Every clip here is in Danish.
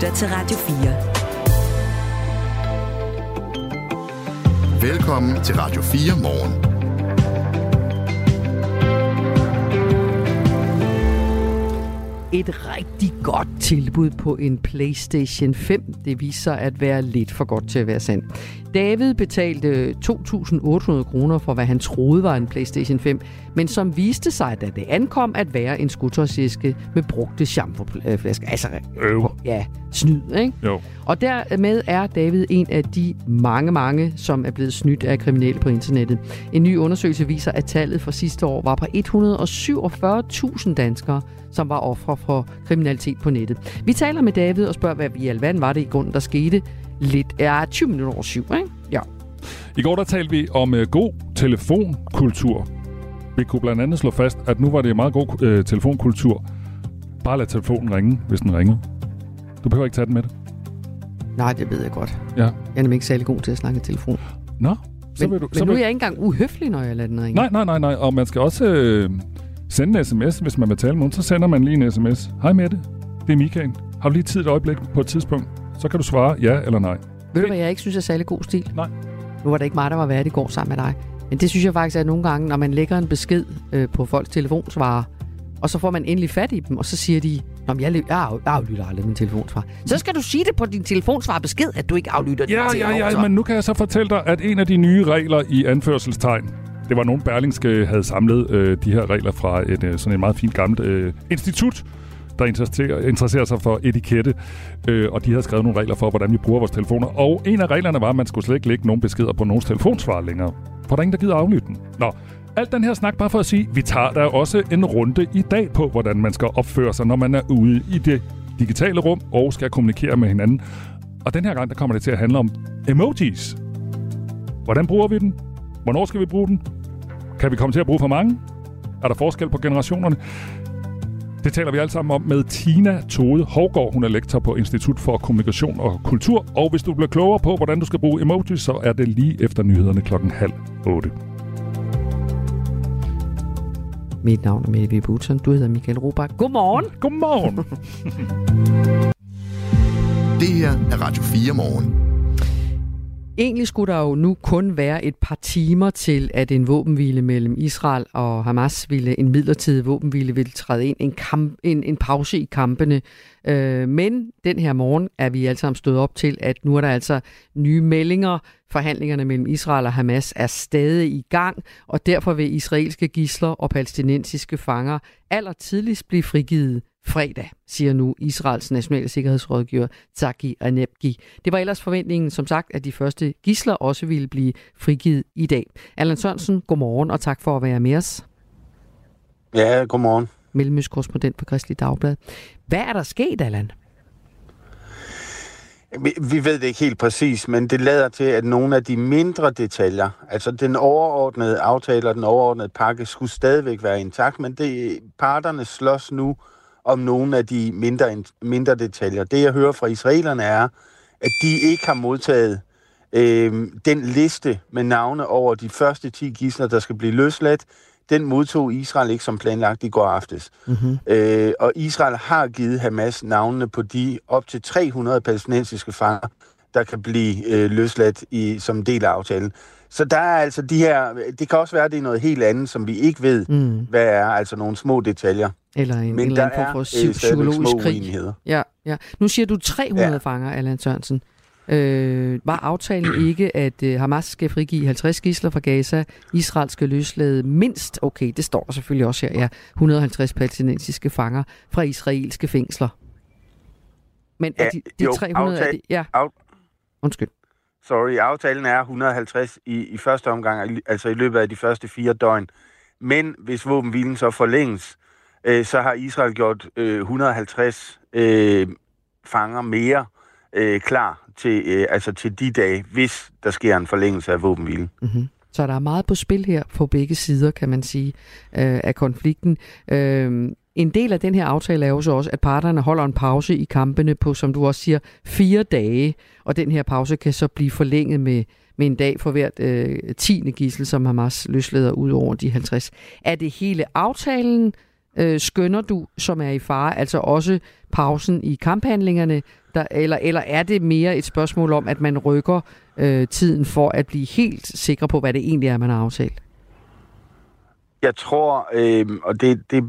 lytter til Radio 4. Velkommen til Radio 4 morgen. Et rigtig godt tilbud på en PlayStation 5. Det viser at være lidt for godt til at være sandt. David betalte 2.800 kroner for, hvad han troede var en PlayStation 5, men som viste sig, da det ankom, at være en skuttersæske med brugte shampooflasker. Altså, Øv. ja, snyd, ikke? Jo. Og dermed er David en af de mange, mange, som er blevet snydt af kriminelle på internettet. En ny undersøgelse viser, at tallet for sidste år var på 147.000 danskere, som var ofre for kriminalitet på nettet. Vi taler med David og spørger, hvad i alverden var det i grunden, der skete lidt. Ja, 20 minutter over syv, ikke? Ja. I går der talte vi om uh, god telefonkultur. Vi kunne blandt andet slå fast, at nu var det en meget god uh, telefonkultur. Bare lad telefonen ringe, hvis den ringer. Du behøver ikke tage den med dig. Nej, det ved jeg godt. Ja. Jeg er nemlig ikke særlig god til at snakke i telefon. Nå, så men, vil du... men så nu er vil... jeg ikke engang uhøflig, når jeg lader den ringe. Nej, nej, nej, nej. Og man skal også øh, sende en sms, hvis man vil tale med nogen. Så sender man lige en sms. Hej Mette, det er Michael. Har du lige tid et øjeblik på et tidspunkt? Så kan du svare ja eller nej. Ved du, hvad jeg ikke synes er særlig god stil? Nej. Nu var det ikke mig, der var værd i går sammen med dig. Men det synes jeg faktisk, at nogle gange, når man lægger en besked øh, på folks telefonsvarer, og så får man endelig fat i dem, og så siger de, Nå, men jeg, jeg, af, aflytter aldrig min telefonsvar. Så skal du sige det på din telefonsvar besked, at du ikke aflytter din Ja, ja, ja, men nu kan jeg så fortælle dig, at en af de nye regler i anførselstegn, det var nogen Berlingske havde samlet øh, de her regler fra et øh, sådan et meget fint gammelt øh, institut, der interesserer, interesserer sig for etikette, øh, og de havde skrevet nogle regler for, hvordan vi bruger vores telefoner. Og en af reglerne var, at man skulle slet ikke lægge nogen beskeder på nogens telefonsvar længere. For der er ingen, der gider aflytte den. Nå, alt den her snak bare for at sige, vi tager der også en runde i dag på, hvordan man skal opføre sig, når man er ude i det digitale rum og skal kommunikere med hinanden. Og den her gang, der kommer det til at handle om emojis. Hvordan bruger vi den? Hvornår skal vi bruge den? Kan vi komme til at bruge for mange? Er der forskel på generationerne? Det taler vi alle sammen om med Tina Tode Hovgaard. Hun er lektor på Institut for Kommunikation og Kultur. Og hvis du bliver klogere på, hvordan du skal bruge emojis, så er det lige efter nyhederne klokken halv otte. Mit navn er Mette Buton. Du hedder Michael Robach. Godmorgen. Godmorgen. Det her er Radio 4 morgen. Egentlig skulle der jo nu kun være et par timer til, at en våbenhvile mellem Israel og Hamas ville, en midlertidig våbenhvile, ville træde ind, en, kamp, en, en pause i kampene. Øh, men den her morgen er vi alle sammen stået op til, at nu er der altså nye meldinger. Forhandlingerne mellem Israel og Hamas er stadig i gang, og derfor vil israelske gisler og palæstinensiske fanger allertidligst blive frigivet fredag, siger nu Israels nationale sikkerhedsrådgiver Zaki Anebki. Det var ellers forventningen, som sagt, at de første gisler også ville blive frigivet i dag. Allan Sørensen, godmorgen og tak for at være med os. Ja, godmorgen. Mellemøstkorrespondent på Kristelig Dagblad. Hvad er der sket, Allan? Vi, vi ved det ikke helt præcis, men det lader til, at nogle af de mindre detaljer, altså den overordnede aftale og den overordnede pakke, skulle stadigvæk være intakt, men det, parterne slås nu om nogle af de mindre, mindre detaljer. Det, jeg hører fra israelerne, er, at de ikke har modtaget øh, den liste med navne over de første 10 gisler, der skal blive løsladt. Den modtog Israel ikke som planlagt i går aftes. Mm-hmm. Øh, og Israel har givet Hamas navnene på de op til 300 palæstinensiske fanger, der kan blive øh, løsladt i, som del af aftalen. Så der er altså de her... Det kan også være, at det er noget helt andet, som vi ikke ved, mm. hvad er. Altså nogle små detaljer. Eller en, Men en eller anden form for er, psy- psykologisk krig. uenigheder. Ja, ja. Nu siger du 300 ja. Fanger, Allan Sørensen. Øh, var aftalen ikke, at øh, Hamas skal frigive 50 gisler fra Gaza, Israel skal løslade mindst, okay, det står der selvfølgelig også her, ja, 150 palæstinensiske fanger fra israelske fængsler. Men er Ja, de, de jo, 300, er aftale- de, ja, Af, undskyld sorry, aftalen er 150 i, i første omgang, altså i løbet af de første fire døgn. Men hvis våbenhvilen så forlænges, øh, så har Israel gjort øh, 150 øh, fanger mere øh, klar til, øh, altså til de dage, hvis der sker en forlængelse af våbenhvilen. Mm-hmm. Så der er meget på spil her på begge sider, kan man sige, øh, af konflikten. Øh, en del af den her aftale er jo så også, at parterne holder en pause i kampene på, som du også siger, fire dage. Og den her pause kan så blive forlænget med, med en dag for hvert øh, 10. gissel, som Hamas løsleder ud over de 50. Er det hele aftalen, øh, skønner du, som er i fare, altså også pausen i kamphandlingerne, der, eller, eller er det mere et spørgsmål om, at man rykker øh, tiden for at blive helt sikker på, hvad det egentlig er, man har aftalt? Jeg tror, øh, og det, det,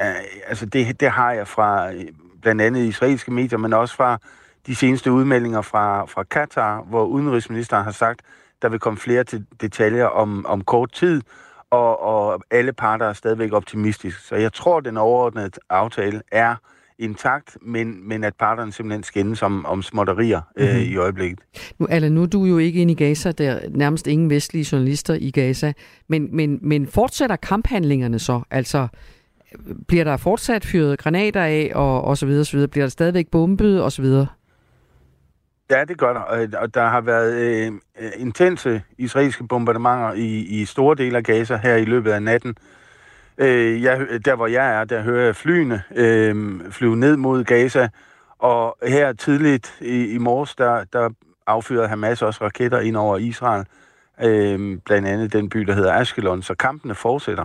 øh, altså det, det har jeg fra øh, blandt andet israelske medier, men også fra de seneste udmeldinger fra, fra Katar, hvor udenrigsministeren har sagt, der vil komme flere til detaljer om, om kort tid, og, og alle parter er stadigvæk optimistiske. Så jeg tror, den overordnede aftale er intakt, men, men at parterne simpelthen skændes om, om småtterier mm-hmm. øh, mhm. i øjeblikket. Nu, Allan, nu er du jo ikke inde i Gaza, der er nærmest ingen vestlige journalister i Gaza, men, men, men fortsætter kamphandlingerne så? Altså, bliver der fortsat fyret granater af, og, og så videre, så videre? Bliver der stadigvæk bombet, og så videre? Ja, det gør der. Og der har været øh, intense israelske bombardementer i, i store dele af Gaza her i løbet af natten. Øh, jeg, der hvor jeg er, der hører jeg flyene øh, flyve ned mod Gaza, og her tidligt i, i morges, der, der affyrede Hamas også raketter ind over Israel, øh, blandt andet den by, der hedder Ashkelon, så kampene fortsætter.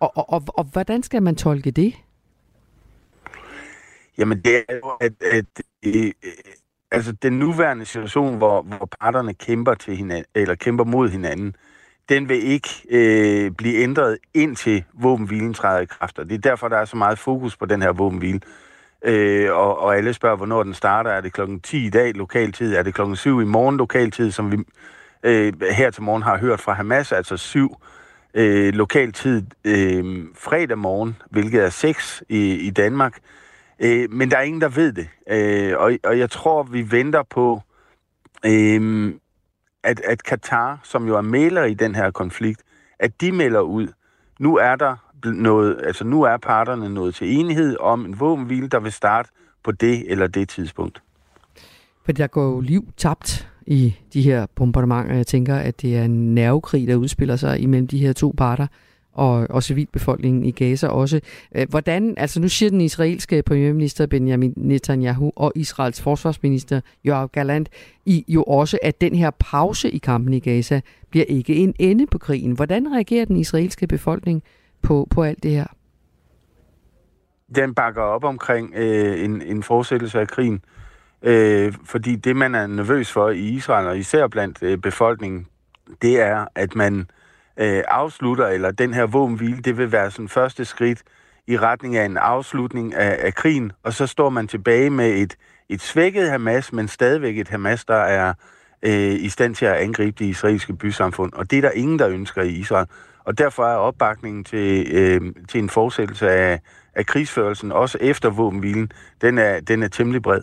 Og, og, og, og hvordan skal man tolke det? Jamen det er jo, at, at øh, altså den nuværende situation, hvor, hvor parterne kæmper til hinanden, eller kæmper mod hinanden, den vil ikke øh, blive ændret indtil våbenhvilen træder i kraft. Og det er derfor, der er så meget fokus på den her våbenhvile. Øh, og, og alle spørger, hvornår den starter. Er det klokken 10 i dag lokaltid? Er det klokken 7 i morgen lokaltid, som vi øh, her til morgen har hørt fra Hamas, altså 7 øh, lokaltid øh, fredag morgen, hvilket er 6 i, i Danmark. Øh, men der er ingen, der ved det. Øh, og, og jeg tror, vi venter på, øh, at, at Katar, som jo er mæler i den her konflikt, at de melder ud. Nu er der noget, altså nu er parterne nået til enighed om en våbenhvile, der vil starte på det eller det tidspunkt. For der går jo liv tabt i de her bombardementer. Jeg tænker, at det er en nervekrig, der udspiller sig imellem de her to parter og, og civilbefolkningen i Gaza også. Hvordan, altså nu siger den israelske premierminister Benjamin Netanyahu og Israels forsvarsminister Yoav Galant i, jo også, at den her pause i kampen i Gaza bliver ikke en ende på krigen. Hvordan reagerer den israelske befolkning på, på alt det her? Den bakker op omkring øh, en, en fortsættelse af krigen. Øh, Øh, fordi det, man er nervøs for i Israel, og især blandt øh, befolkningen, det er, at man øh, afslutter, eller den her våbenhvile, det vil være sådan første skridt i retning af en afslutning af, af krigen, og så står man tilbage med et, et svækket Hamas, men stadigvæk et Hamas, der er øh, i stand til at angribe de israelske bysamfund. Og det er der ingen, der ønsker i Israel. Og derfor er opbakningen til, øh, til en fortsættelse af, af krigsførelsen, også efter våbenhvilen, den er, den er temmelig bred.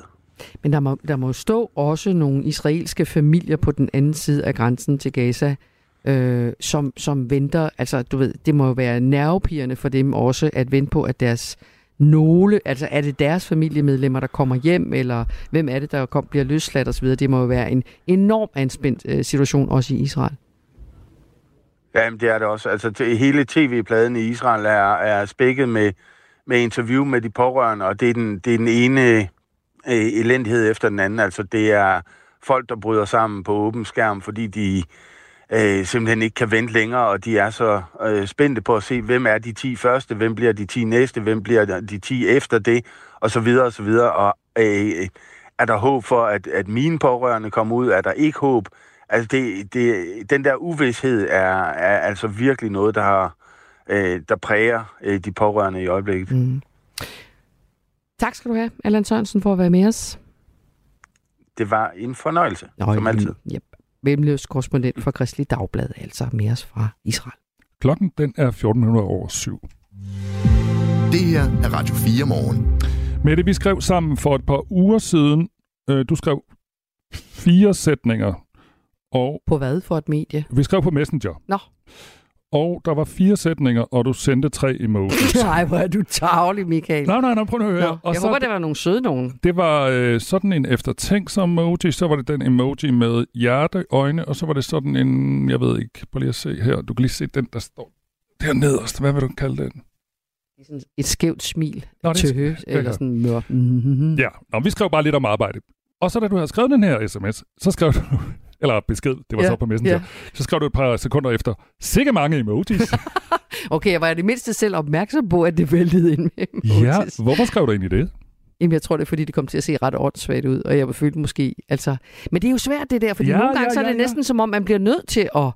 Men der må, der må stå også nogle israelske familier på den anden side af grænsen til Gaza, øh, som, som venter, altså du ved, det må jo være nervepirrende for dem også at vente på, at deres nogle, altså er det deres familiemedlemmer, der kommer hjem, eller hvem er det, der kom, bliver løsladt osv., det må jo være en enorm anspændt øh, situation også i Israel. Jamen, det er det også. Altså, hele tv-pladen i Israel er, er spækket med, med interview med de pårørende, og det er den, det er den ene elendighed efter den anden. Altså, det er folk, der bryder sammen på åben skærm, fordi de øh, simpelthen ikke kan vente længere, og de er så øh, spændte på at se, hvem er de 10 første, hvem bliver de 10 næste, hvem bliver de 10 efter det, og så videre og så videre. Og øh, er der håb for, at, at mine pårørende kommer ud? Er der ikke håb? Altså, det, det, den der uvidshed er, er altså virkelig noget, der har øh, der præger øh, de pårørende i øjeblikket. Mm. Tak skal du have, Allan Sørensen, for at være med os. Det var en fornøjelse, Nå, som altid. Yep. Mellemøst korrespondent for Kristelig Dagblad, altså med os fra Israel. Klokken den er 1400 over syv. Det her er Radio 4 morgen. Mette, vi skrev sammen for et par uger siden. Øh, du skrev fire sætninger. Og på hvad for et medie? Vi skrev på Messenger. Nå og der var fire sætninger, og du sendte tre emojis. Nej, hvor er du tavlig, Michael. Nej, nej, nej, prøv at høre. Nå, og jeg så, håber, det var nogle søde nogen. Det var øh, sådan en eftertænksom emoji, så var det den emoji med hjerte, øjne, og så var det sådan en, jeg ved ikke, prøv lige at se her, du kan lige se den, der står der nederst. Hvad vil du kalde den? Sådan et skævt smil, Nå, det tøhe, eller ja. sådan mørk. Mm-hmm. Ja, Nå, vi skrev bare lidt om arbejde. Og så da du havde skrevet den her sms, så skrev du, eller besked, det var Ja, så på Messenger. ja. Så skrev du et par sekunder efter, sikke mange emojis. Okay, jeg var i det mindste selv opmærksom på, at det væltede ind med ja, emojis. hvorfor skrev du i det? Jamen, jeg tror, det er, fordi det kom til at se ret åndssvagt ud, og jeg følte måske, altså... Men det er jo svært, det der, fordi Ja, ja, nogle gange ja, så er det ja, ja. næsten som om, man bliver nødt til at...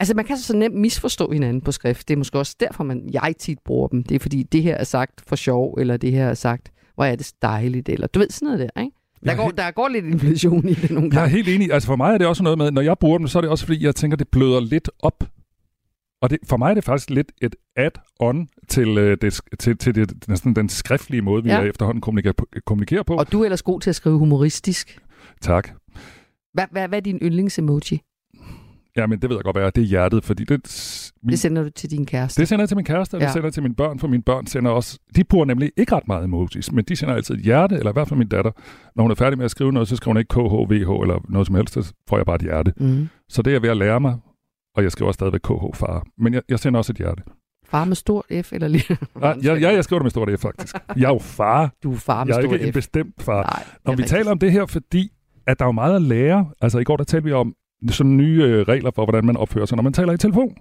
Altså, man kan så nemt misforstå hinanden på skrift. Det er måske også derfor, man, jeg tit bruger dem. Det er fordi, det her er sagt for sjov, eller det her er sagt, hvor er det dejligt, eller du ved sådan noget der, ikke? Der, er går, helt- der går lidt inflation i det nogle Jeg er gange. helt enig. Altså for mig er det også noget med, når jeg bruger dem, så er det også fordi, jeg tænker, det bløder lidt op. Og det, for mig er det faktisk lidt et add-on til, øh, det, til, til det, næsten den skriftlige måde, vi ja. efterhånden kommunikerer på, kommunikerer på. Og du er ellers god til at skrive humoristisk. Tak. Hvad, hvad, hvad er din yndlingsemoji? Ja, men det ved jeg godt, hvad. Det er hjertet, fordi det, min, Det sender du til din kæreste. det sender jeg til min kæreste, og det Ja. sender jeg til mine børn, for mine børn sender også... De bruger nemlig ikke ret meget emojis, men de sender altid et hjerte, eller i hvert fald min datter. Når hun er færdig med at skrive noget, så skriver hun ikke KHVH eller noget som helst, så får jeg bare et hjerte. Mm. Så det er ved at lære mig, og jeg skriver stadigvæk KH far. Men jeg, jeg sender også et hjerte. Far med stort F, eller lige... Nej, jeg, jeg, jeg skriver det med stort F, faktisk. Jeg er jo far. Du er far med Jeg er stort ikke en F. bestemt far. Nej, Når det vi er taler om det her, fordi at der er jo meget at lære. Altså i går der talte vi om sådan nye øh, regler for, hvordan man opfører sig, når man taler i telefon.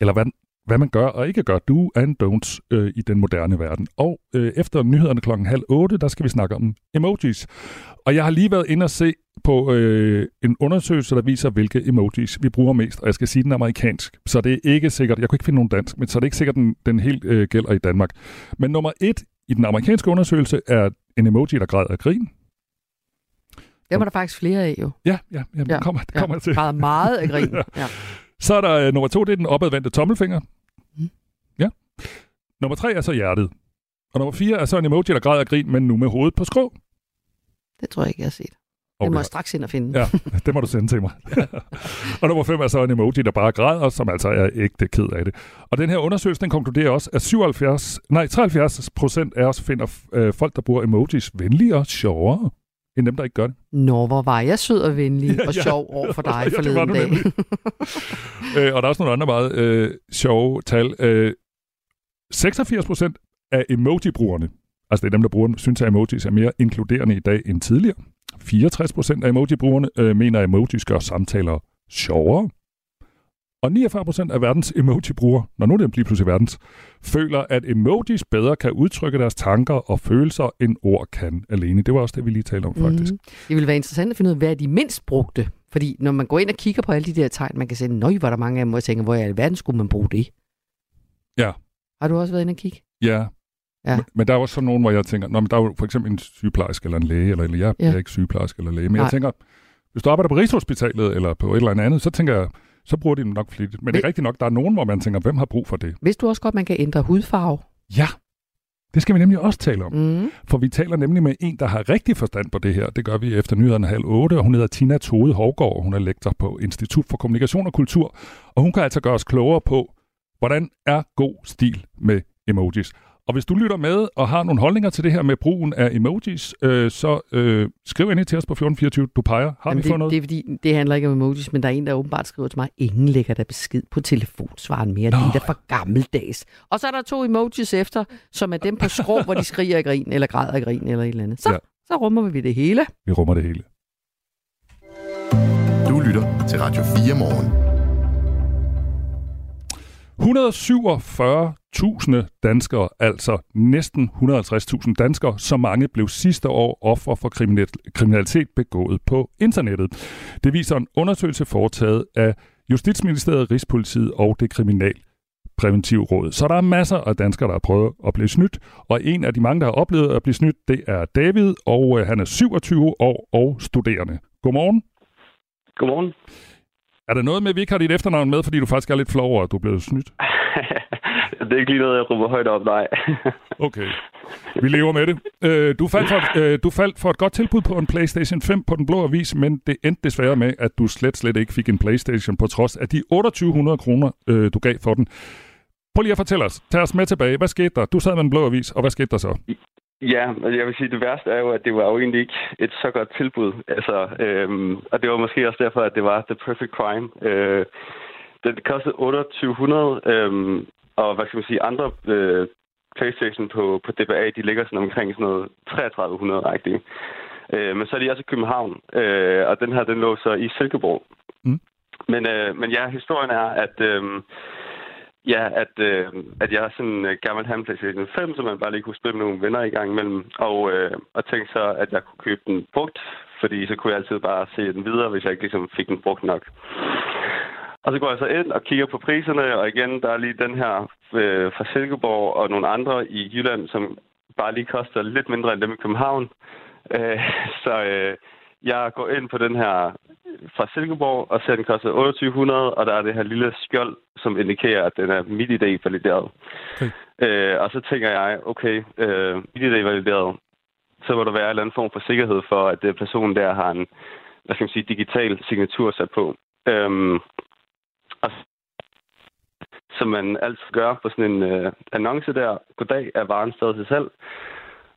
Eller hvad, hvad man gør og ikke gør. Do and don'ts øh, i den moderne verden. Og øh, efter nyhederne klokken halv otte, der skal vi snakke om emojis. Og jeg har lige været inde og se på øh, en undersøgelse, der viser, hvilke emojis vi bruger mest. Og jeg skal sige, den er amerikansk. Så det er ikke sikkert, jeg kunne ikke finde nogen dansk, men så er det ikke sikkert, den, den helt øh, gælder i Danmark. Men nummer et i den amerikanske undersøgelse er en emoji, der græder af grin. Dem er der faktisk flere af, jo. Ja, ja, ja, det Ja, kommer, det kommer jeg til. Græder meget af grin. ja. Så er der øh, nummer to, det er den opadvendte tommelfinger. Mm. Ja. Nummer tre er så hjertet. Og nummer fire er så en emoji, der græder af grin, men nu med hovedet på skrå. Det tror jeg ikke, jeg har set. Det må jeg straks ind og finde. Ja, det må du sende til mig. og nummer 5 er så en emoji, der bare græder, som altså er ægte ked af det. Og den her undersøgelse, den konkluderer også, at 77, nej, 73 procent af os finder øh, folk, der bruger emojis venligere og sjovere, end dem, der ikke gør det. Nå, hvor var jeg sød og venlig Ja, og ja. sjov over for dig Ja, forleden dag. øh, og der er også nogle andre meget øh, sjove tal. Øh, 86 procent af emoji-brugerne, altså det er dem, der bruger, synes, at emojis er mere inkluderende i dag end tidligere. 64 procent af emoji-brugerne øh, mener, at emojis gør samtaler sjovere. Og 49 procent af verdens emoji-brugere, når nu er det lige pludselig verdens, føler, at emojis bedre kan udtrykke deres tanker og følelser, end ord kan alene. Det var også det, vi lige talte om, faktisk. Mhm. Det ville være interessant at finde ud af, hvad er de mindst brugte? Fordi når man går ind og kigger på alle de der tegn, man kan se, nøj, er der mange af dem, hvor jeg tænker, hvor i alverden skulle man bruge det? Ja. Har du også været inde og kigge? Ja. Ja. Men, der er også sådan nogen, hvor jeg tænker, Nå, men der er jo for eksempel en sygeplejerske eller en læge, eller, eller jeg Ja. er ikke sygeplejerske eller læge, men Nej. jeg tænker, hvis du arbejder på Rigshospitalet eller på et eller andet, så tænker jeg, så bruger de dem nok flittigt. Men det er rigtigt nok, der er nogen, hvor man tænker, hvem har brug for det? Vidste du også godt, man kan ændre hudfarve? Ja, det skal vi nemlig også tale om. Mm. For vi taler nemlig med en, der har rigtig forstand på det her. Det gør vi efter nyhederne halv otte, og hun hedder Tina Tode Hovgaard. Hun er lektor på Institut for Kommunikation og Kultur, og hun kan altså gøre os klogere på, hvordan er god stil med emojis. Og hvis du lytter med og har nogle holdninger til det her med brugen af emojis, øh, så øh, skriv ind til os på 1424. Du peger. Har Jamen, vi fået det, noget? det er fordi, det handler ikke om emojis, men der er en, der åbenbart skriver til mig, ingen lægger der besked på telefonsvaren mere. Det Nå. er da for gammeldags. Og så er der to emojis efter, som er dem på skrå, hvor de skriger af grin, eller græder af grin, eller et eller andet. Så, ja. så rummer vi det hele. Vi rummer det hele. Du lytter til Radio 4 morgen. 147.000 danskere, altså næsten 150.000 danskere, så mange blev sidste år ofre for kriminalitet begået på internettet. Det viser en undersøgelse foretaget af Justitsministeriet, Rigspolitiet og det Kriminal Præventiv Råd. Så der er masser af danskere, der har prøvet at blive snydt, og en af de mange, der har oplevet at blive snydt, det er David, og øh, han er 27 år og studerende. Godmorgen. Godmorgen. Er der noget med, at vi ikke har dit efternavn med, fordi du faktisk er lidt flov over, at du er blevet snydt? det er ikke lige noget, jeg råber højt op, nej. Okay. Vi lever med det. Øh, du, faldt for, et- øh, du faldt for et godt tilbud på en PlayStation 5 på Den Blå Avis, men det endte desværre med, at du slet, slet ikke fik en PlayStation på trods af de 2800 kroner, øh, du gav for den. Prøv lige at fortælle os. Tag os med tilbage. Hvad skete der? Du sad med Den Blå Avis, og hvad skete der så? Ja, jeg vil sige, det værste er jo, at det var jo egentlig ikke et så godt tilbud. Altså, øhm, og det var måske også derfor, at det var The Perfect Crime. Øh, det kostede 2800, øhm, og hvad skal man sige, andre øh, Playstation på, på DBA, de ligger sådan omkring sådan noget 3300 rigtigt. Øh, men så er de også i København, øh, og den her, den lå så i Silkeborg. Mm. Men, øh, men ja, historien er, at... Øh, Ja, at, øh, at jeg sådan øh, gerne ville have en PlayStation 5, så man bare lige kunne spille med nogle venner i gang imellem. Og, øh, og tænkte så, at jeg kunne købe den brugt, fordi så kunne jeg altid bare se den videre, hvis jeg ikke ligesom fik den brugt nok. Og så går jeg så ind og kigger på priserne, og igen, der er lige den her øh, fra Silkeborg og nogle andre i Jylland, som bare lige koster lidt mindre end dem i København. Øh, så øh, jeg går ind på den her fra Silkeborg og ser, den koster 2800, og der er det her lille skjold, som indikerer, at den er MIDI-ID valideret. Okay. Øh, og så tænker jeg, okay, øh, MIDI-ID valideret, så må der være en eller anden form for sikkerhed for, at det personen der har en, hvad skal man sige, digital signatur sat på. Øhm, og som man altid gør på sådan en øh, annonce der, goddag, er varen stadig til salg.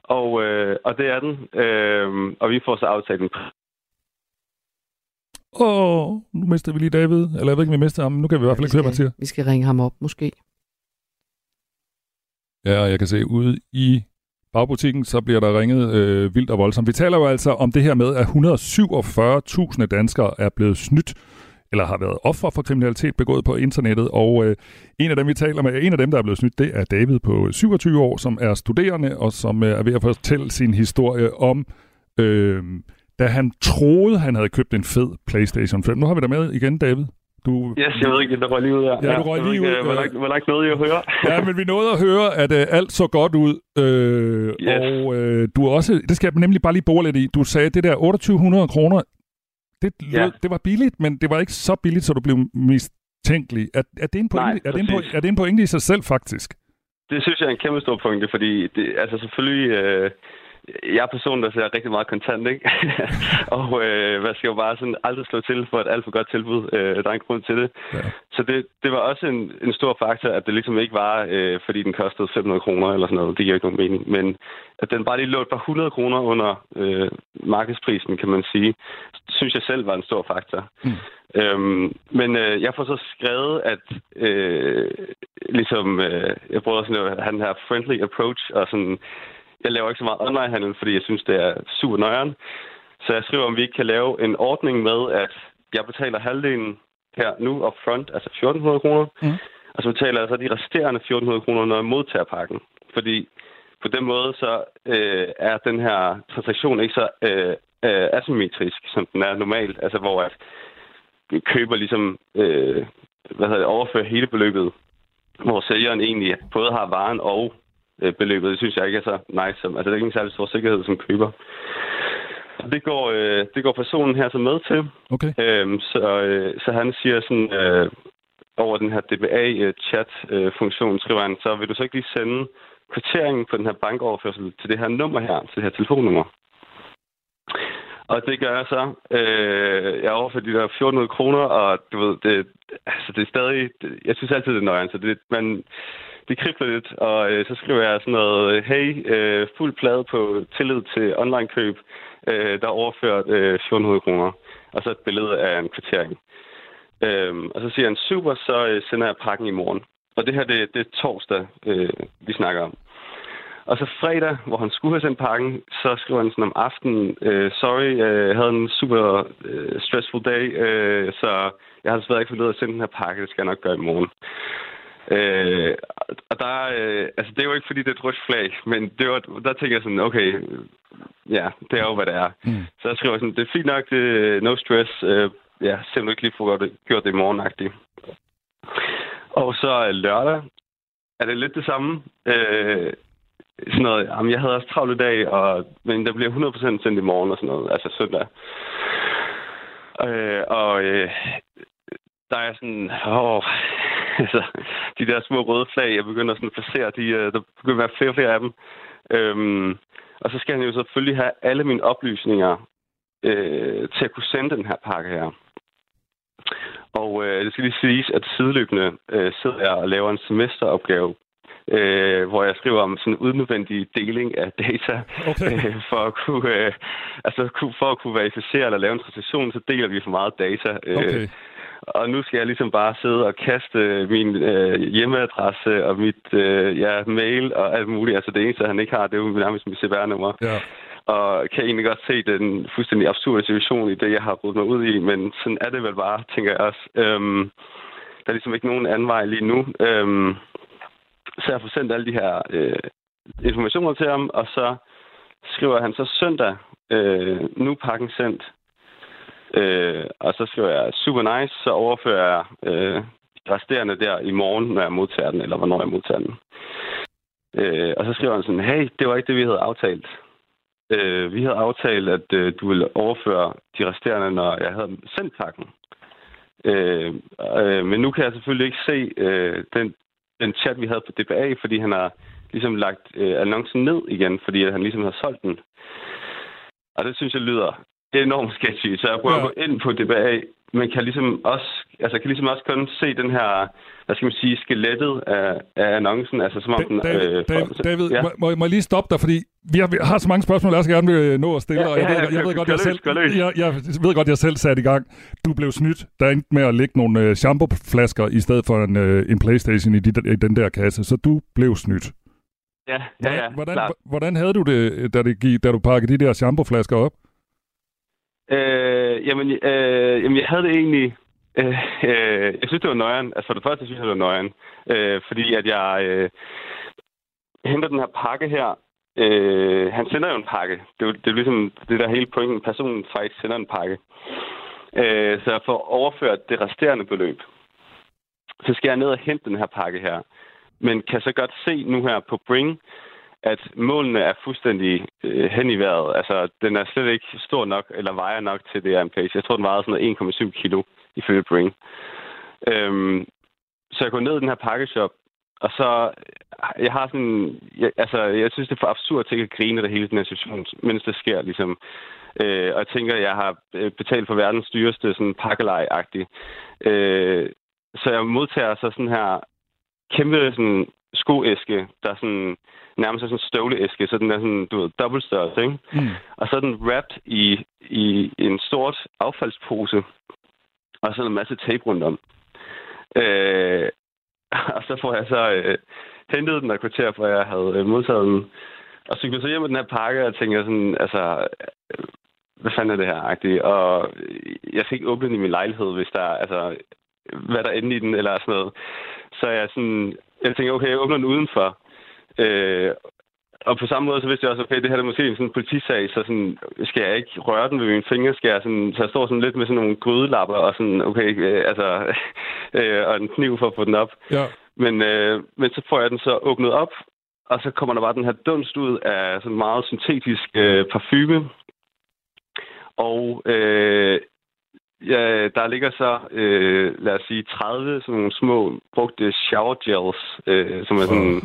Og, øh, og det er den. Øh, og vi får så aftalt en Åh, oh, nu mister vi lige David. Eller jeg ved ikke, om vi mister ham. Nu kan vi i hvert fald ikke høre, hvad siger. Vi skal ringe ham op, måske. Ja, jeg kan se ude i bagbutikken, så bliver der ringet øh, vildt og voldsomt. Vi taler jo altså om det her med, at 147.000 danskere er blevet snydt eller har været offer for kriminalitet begået på internettet. Og øh, en af dem, vi taler med, en af dem, der er blevet snydt, det er David på 27 år, som er studerende og som øh, er ved at fortælle sin historie om øh, da han troede, han havde købt en fed PlayStation 5. Nu har vi dig med igen, David. Du... Yes, jeg ved ikke, der røg lige ud her. Ja, du røg lige ud. Var der, var der ikke noget, jeg høre? ja, men vi nåede at høre, at uh, alt så godt ud. Øh, yes. Og uh, du er også, det skal jeg nemlig bare lige bore lidt i. Du sagde, det der 2800 kroner, det, ja. det var billigt, men det var ikke så billigt, så du blev mistænkelig. Er, er, det en pointe, Nej, er, det en, er det en pointe i sig selv, faktisk? Det synes jeg er en kæmpe stor pointe, fordi det, altså selvfølgelig... Øh, jeg er person, der ser rigtig meget kontant, ikke? og øh, hvad skal jo bare sådan aldrig slå til for et alt for godt tilbud. Øh, der er en grund til det. Ja. Så det, det var også en, en stor faktor, at det ligesom ikke var, øh, fordi den kostede 500 kroner eller sådan noget. Det giver ikke nogen mening. Men at den bare lige lå et par 100 kroner under øh, markedsprisen, kan man sige, synes jeg selv var en stor faktor. Mm. Øhm, men øh, jeg får så skrevet, at øh, ligesom, øh, jeg prøver sådan at have den her friendly approach, og sådan, jeg laver ikke så meget onlinehandel, fordi jeg synes, det er super nøjeren. Så jeg skriver, om vi ikke kan lave en ordning med, at jeg betaler halvdelen her nu front, altså 1400 kroner. Mm. Og så betaler jeg så de resterende 1400 kroner, når jeg modtager pakken. Fordi på den måde, så øh, er den her transaktion ikke så øh, øh, asymmetrisk, som den er normalt. Altså hvor at køber ligesom øh, hvad hedder det, overfører hele beløbet, hvor sælgeren egentlig både har varen og beløbet. Det synes jeg ikke er så nice. Altså, det er ikke en særlig stor sikkerhed som køber. Det går, øh, det går personen her så med til. Okay. Øhm, så, øh, så han siger sådan, øh, over den her DBA-chat-funktion, øh, skriver han, så vil du så ikke lige sende kvitteringen på den her bankoverførsel til det her nummer her, til det her telefonnummer. Og det gør jeg så. Øh, jeg overfører de der 1400 kroner, og du ved, det, altså, det er stadig... Det, jeg synes altid, det er nøjeren, så det, man, det kribler lidt, og øh, så skriver jeg sådan noget, hey, øh, fuld plade på tillid til online-køb, øh, der overført øh, 1400 kroner, og så et billede af en kvittering. Øhm, og så siger han, super, så øh, sender jeg pakken i morgen. Og det her, det, det er torsdag, øh, vi snakker om. Og så fredag, hvor han skulle have sendt pakken, så skriver han sådan om aftenen, øh, sorry, øh, jeg havde en super øh, stressful day, øh, så jeg har desværre ikke fået at sende den her pakke, det skal jeg nok gøre i morgen. Øh, og der, øh, altså det er jo ikke fordi, det er et rødt flag, men det var, der tænker jeg sådan, okay, ja, det er jo, hvad det er. Mm. Så jeg skriver sådan, det er fint nok, det er no stress, øh, ja, selvom du ikke lige får gjort det i morgen Og så lørdag er det lidt det samme. Øh, sådan noget, jamen, jeg havde også travlt i dag, og, men der bliver 100% sendt i morgen og sådan noget, altså søndag. Øh, og øh, der er sådan, åh, altså, de der små røde flag, jeg begynder sådan at placere, de, øh, der begynder at være flere og flere af dem. Øhm, og så skal han jo selvfølgelig have alle mine oplysninger øh, til at kunne sende den her pakke her. Og øh, det skal lige siges, at sideløbende øh, sidder jeg og laver en semesteropgave, øh, hvor jeg skriver om sådan en udnødvendig deling af data. Okay. Øh, for, at kunne, øh, altså, for at kunne verificere eller lave en transaktion, så deler vi for meget data. Øh, okay. Og nu skal jeg ligesom bare sidde og kaste min øh, hjemmeadresse og mit øh, ja, mail og alt muligt. Altså det eneste, han ikke har, det er jo nærmest mit CPR-nummer. Ja. og kan egentlig godt se den fuldstændig absurde situation i det, jeg har brugt mig ud i, men sådan er det vel bare, tænker jeg også. Øhm, der er ligesom ikke nogen anden vej lige nu. Øhm, så jeg får sendt alle de her øh, informationer til ham, og så skriver han så søndag, øh, nu pakken sendt. Øh, og så skriver jeg, super nice, så overfører jeg øh, resterende der i morgen, når jeg modtager den, eller hvornår jeg modtager den. Øh, og så skriver han sådan, hey, det var ikke det, vi havde aftalt. Øh, vi havde aftalt, at øh, du ville overføre de resterende, når jeg havde sendt pakken. Øh, øh, men nu kan jeg selvfølgelig ikke se øh, den, den chat, vi havde på DBA, fordi han har ligesom lagt øh, annoncen ned igen, fordi han ligesom har solgt den. Og det synes jeg lyder enormt sketchy, så jeg prøver ja. at gå ind på DBA, men kan ligesom også, altså kan ligesom også kun se den her, hvad skal man sige, skelettet af, af annoncen, altså som om den... David, øh, David, David ja. må, må jeg lige stoppe dig, fordi vi har, vi har så mange spørgsmål, jeg også gerne vil nå at stille, ja, og jeg, ja, ved, jeg, ved godt, jeg, selv, jeg, jeg ved godt, jeg selv satte i gang. Du blev snydt, der endte med at lægge nogle øh, shampoo-flasker i stedet for en, øh, en Playstation i, de, i den der kasse, så du blev snydt. Ja, ja, ja. Hvordan, hvordan havde du det, da, det, da du pakkede de der shampoo-flasker op? Øh, jamen, øh, jamen, jeg havde det egentlig... Øh, øh, jeg synes, det var nøjeren. Altså, for det første synes jeg, det var nøjeren. Øh, fordi at jeg øh, henter den her pakke her. Øh, han sender jo en pakke. Det er, det er ligesom det der hele pointen. Personen faktisk sender en pakke. Øh, så for at overført det resterende beløb. Så skal jeg ned og hente den her pakke her. Men kan så godt se nu her på Bring, at målene er fuldstændig øh, hen i vejret. Altså, den er slet ikke stor nok, eller vejer nok til det her en pace. Jeg tror, den vejede sådan 1,7 kilo ifølge Bring. Øhm, så jeg går ned i den her pakkeshop, og så, jeg har sådan, jeg, altså, jeg synes, det er for absurd at at grine det hele den her situation, mens det sker, ligesom. Øh, og jeg tænker, jeg har øh, betalt for verdens dyreste sådan pakkelej-agtigt. Øh, så jeg modtager så sådan her kæmpe sådan skoæske, der sådan nærmest er sådan en støvleæske, så den er sådan, du ved, dobbeltstørrelse, ikke? Mm. Og så er den wrapped i, i en stort affaldspose, og så er der en masse tape rundt om. Øh, og så får jeg så øh, hentet den og kvarter, for jeg havde øh, modtaget den. Og så så hjem med den her pakke, og tænkte sådan, altså, øh, hvad fanden er det her, agtigt? Og jeg fik åbnet i min lejlighed, hvis der, altså, hvad der er inde i den, eller sådan noget. Så jeg sådan, jeg tænkte, okay, jeg åbner den udenfor. Øh, og på samme måde, så vidste jeg også, okay, det her er måske en sådan politisag, så sådan, skal jeg ikke røre den med mine fingre, skal jeg sådan, så jeg står sådan lidt med sådan nogle grydelapper, og sådan, okay, øh, altså, øh, og en kniv for at få den op. Ja. Men, øh, men så får jeg den så åbnet op, og så kommer der bare den her dunst ud af sådan meget syntetisk øh, parfume. Og øh, Ja, der ligger så, øh, lad os sige, 30 sådan nogle små brugte shower gels, øh, som er sådan oh,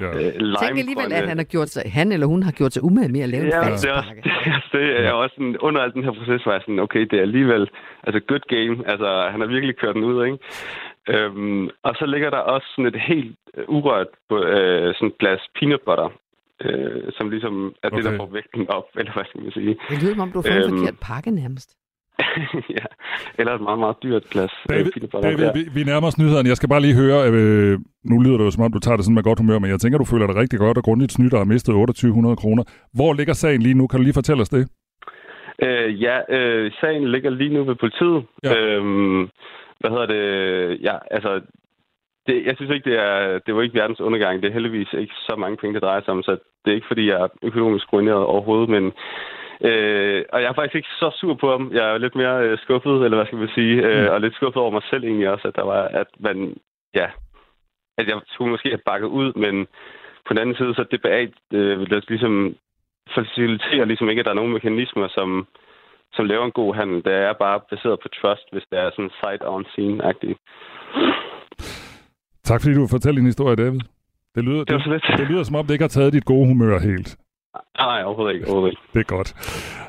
ja. øh, lime Tænk alligevel, at han, har gjort sig, han eller hun har gjort sig umage med at lave ja, en det er, det, det er også sådan, under al den her proces var jeg sådan, okay, det er alligevel, altså good game, altså han har virkelig kørt den ud, ikke? Øhm, og så ligger der også sådan et helt urørt øh, sådan glas peanut butter, øh, som ligesom er okay. det, der får vægten op, eller hvad skal man sige. Det lyder som om, du har fået øhm, en forkert pakke nærmest. ja, eller et meget, meget dyrt glas. Øh, David, David vi, vi nærmer os nyhederne. Jeg skal bare lige høre, øh, nu lyder det jo som om, du tager det sådan med godt humør, men jeg tænker, du føler dig rigtig godt og grundigt snydt og har mistet 2800 kroner. Hvor ligger sagen lige nu? Kan du lige fortælle os det? Øh, ja, øh, sagen ligger lige nu ved politiet. Ja. Øhm, hvad hedder det? Ja, altså, det, jeg synes ikke, det er, det var ikke verdens undergang. Det er heldigvis ikke så mange penge, det drejer sig om, så det er ikke, fordi jeg er økonomisk ruineret overhovedet, men Øh, og jeg er faktisk ikke så sur på ham. Jeg er lidt mere øh, skuffet, eller hvad skal man sige, øh, mm. og lidt skuffet over mig selv egentlig også, at der var, at man, ja, at jeg skulle måske have bakket ud, men på den anden side, så det bag, øh, det ligesom faciliterer ligesom ikke, at der er nogen mekanismer, som, som laver en god handel. Det er bare baseret på trust, hvis det er sådan sight on scene-agtigt. Tak fordi du fortalte din historie, David. Det lyder, det, det, det lyder som om, det ikke har taget dit gode humør helt. Nej, overhovedet ikke. Overhovedet ikke. Det er godt.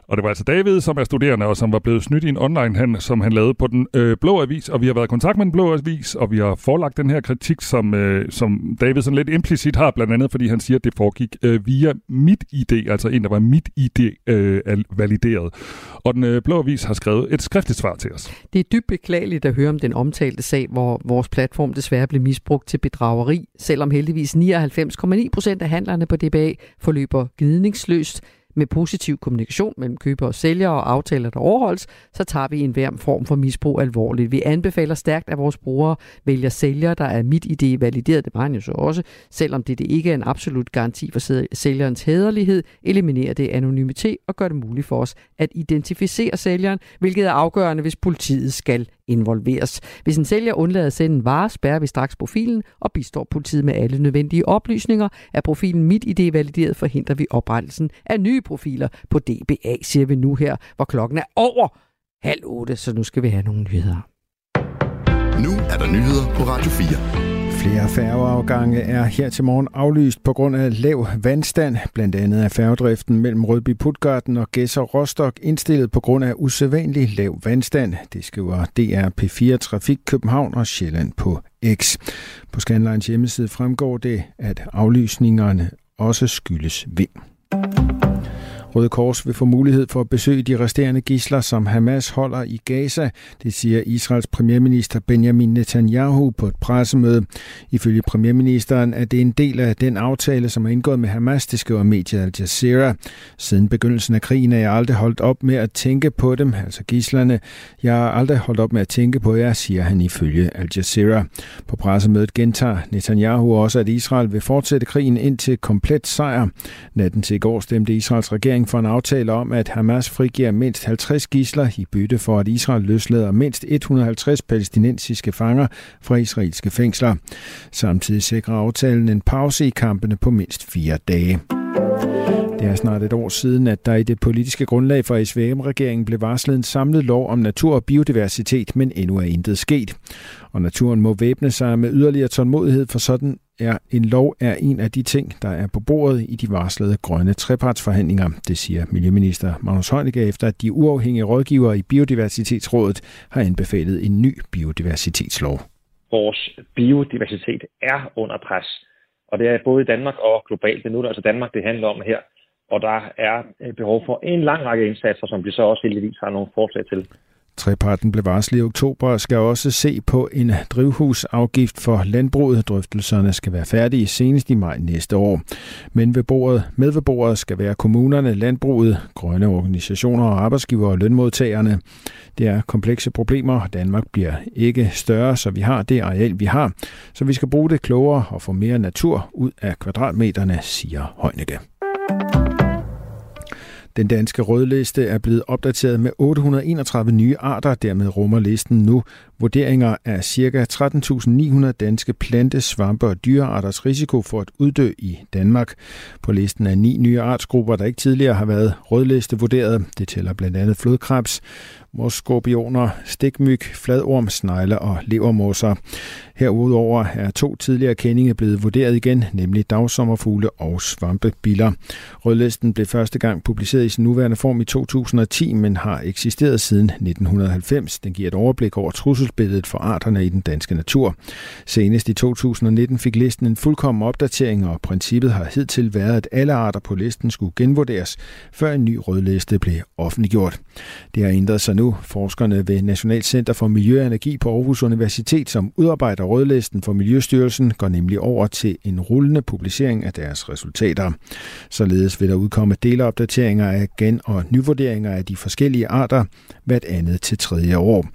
Og det var altså David, som er studerende, og som var blevet snydt i en online-handel, som han lavede på den øh, blå avis. Og vi har været i kontakt med den blå avis, og vi har forelagt den her kritik, som, øh, som David sådan lidt implicit har, blandt andet fordi han siger, at det foregik øh, via mit ID, altså en, der var mit ID øh, valideret. Og den øh, blå avis har skrevet et skriftligt svar til os. Det er dybt beklageligt at høre om den omtalte sag, hvor vores platform desværre blev misbrugt til bedrageri, selvom heldigvis 99,9 procent af handlerne på DBA forløber gnidningsløst med positiv kommunikation mellem køber og sælger og aftaler, der overholdes, så tager vi enhver form for misbrug alvorligt. Vi anbefaler stærkt, at vores brugere vælger sælger, der er mit idé valideret, det var jo så også, selvom det, det ikke er en absolut garanti for sælgerens hæderlighed, eliminerer det anonymitet og gør det muligt for os at identificere sælgeren, hvilket er afgørende, hvis politiet skal involveres. Hvis en sælger undlader at sende en vare, spærrer vi straks profilen og bistår politiet med alle nødvendige oplysninger. Er profilen mit idé valideret, forhindrer vi oprettelsen af nye profiler på DBA, siger vi nu her, hvor klokken er over halv otte, så nu skal vi have nogle nyheder. Nu er der nyheder på Radio 4. Flere færgeafgange er her til morgen aflyst på grund af lav vandstand. Blandt andet er færgedriften mellem Rødby Putgarden og Gæsser Rostock indstillet på grund af usædvanlig lav vandstand. Det skriver DR P4 Trafik København og Sjælland på X. På Scanlines hjemmeside fremgår det, at aflysningerne også skyldes vind. Røde Kors vil få mulighed for at besøge de resterende gisler, som Hamas holder i Gaza. Det siger Israels premierminister Benjamin Netanyahu på et pressemøde. Ifølge premierministeren er det en del af den aftale, som er indgået med Hamas, det skriver mediet Al Jazeera. Siden begyndelsen af krigen er jeg aldrig holdt op med at tænke på dem, altså gislerne. Jeg har aldrig holdt op med at tænke på jer, siger han ifølge Al Jazeera. På pressemødet gentager Netanyahu også, at Israel vil fortsætte krigen indtil komplet sejr. Natten til i går stemte Israels regering for en aftale om, at Hamas frigiver mindst 50 gisler i bytte for, at Israel løslader mindst 150 palæstinensiske fanger fra israelske fængsler. Samtidig sikrer aftalen en pause i kampene på mindst fire dage. Det er snart et år siden, at der i det politiske grundlag for SVM-regeringen blev varslet en samlet lov om natur og biodiversitet, men endnu er intet sket. Og naturen må væbne sig med yderligere tålmodighed, for sådan er en lov er en af de ting, der er på bordet i de varslede grønne trepartsforhandlinger. Det siger Miljøminister Magnus Heunicke efter, at de uafhængige rådgivere i Biodiversitetsrådet har anbefalet en ny biodiversitetslov. Vores biodiversitet er under pres, og det er både i Danmark og globalt. Det er nu det altså Danmark, det handler om her. Og der er øh, behov for en lang række indsatser, som vi så også heldigvis har nogle forslag til. Treparten blev varslet i oktober og skal også se på en drivhusafgift for landbruget. Drøftelserne skal være færdige senest i maj næste år. Men ved bordet, med ved bordet skal være kommunerne, landbruget, grønne organisationer og arbejdsgiver og lønmodtagerne. Det er komplekse problemer. Danmark bliver ikke større, så vi har det areal, vi har. Så vi skal bruge det klogere og få mere natur ud af kvadratmeterne, siger Højnække. Den danske rødliste er blevet opdateret med 831 nye arter. Dermed rummer listen nu vurderinger af ca. 13.900 danske plante, svampe og dyrearters risiko for at uddø i Danmark. På listen er ni nye artsgrupper, der ikke tidligere har været rødliste vurderet. Det tæller blandt andet flodkrebs, mosskorpioner, stikmyg, fladorm, snegle og levermosser. Herudover er to tidligere kendinge blevet vurderet igen, nemlig dagsommerfugle og svampebiller. Rødlisten blev første gang publiceret i sin nuværende form i 2010, men har eksisteret siden 1990. Den giver et overblik over trusselsbilledet for arterne i den danske natur. Senest i 2019 fik listen en fuldkommen opdatering, og princippet har hidtil været, at alle arter på listen skulle genvurderes, før en ny rødliste blev offentliggjort. Det har ændret sig nu. Forskerne ved Nationalt Center for Miljø og Energi på Aarhus Universitet, som udarbejder rødlisten for Miljøstyrelsen, går nemlig over til en rullende publicering af deres resultater. Således vil der udkomme delopdateringer af gen- og nyvurderinger af de forskellige arter hvert andet til tredje år.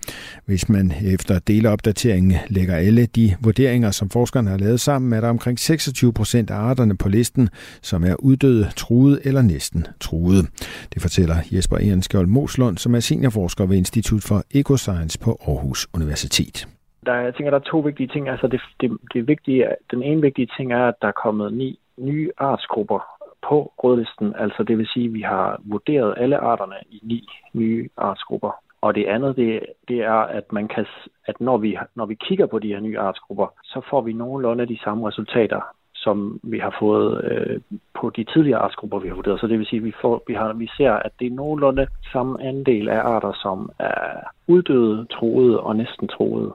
Hvis man efter delopdateringen lægger alle de vurderinger, som forskerne har lavet sammen, er der omkring 26 procent af arterne på listen, som er uddøde, truede eller næsten truede. Det fortæller Jesper Ehrenskjold Moslund, som er seniorforsker ved Institut for Ecoscience på Aarhus Universitet. Der, jeg tænker, der er to vigtige ting. Altså det, det, det vigtige, den ene vigtige ting er, at der er kommet ni nye artsgrupper på rødlisten. Altså det vil sige, at vi har vurderet alle arterne i ni nye artsgrupper. Og det andet, det, det er, at man kan, at når vi, når vi kigger på de her nye artsgrupper, så får vi nogenlunde de samme resultater, som vi har fået øh, på de tidligere artsgrupper, vi har vurderet. Så det vil sige, at vi, får, vi, har, vi ser, at det er nogenlunde samme andel af arter, som er uddøde, troede og næsten troede.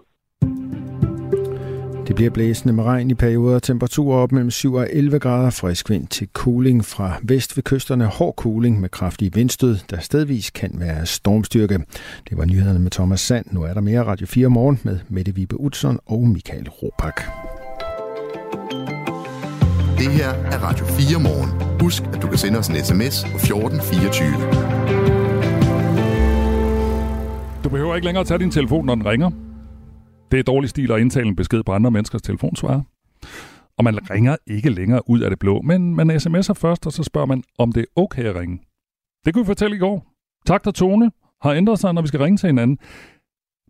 Det bliver blæsende med regn i perioder, temperaturer op mellem 7 og 11 grader, frisk vind til cooling fra vest ved kysterne, hård cooling med kraftige vindstød, der stedvis kan være stormstyrke. Det var nyhederne med Thomas Sand. Nu er der mere Radio 4 morgen med Mette Vibe Utzon og Michael Ropak. Det her er Radio 4 morgen. Husk, at du kan sende os en sms på 1424. Du behøver ikke længere at tage din telefon, når den ringer. Det er dårlig stil at indtale en besked på andre menneskers telefonsvarer. Og man ringer ikke længere ud af det blå, men man sms'er først, og så spørger man, om det er okay at ringe. Det kunne vi fortælle i går. Takt og tone har ændret sig, når vi skal ringe til hinanden.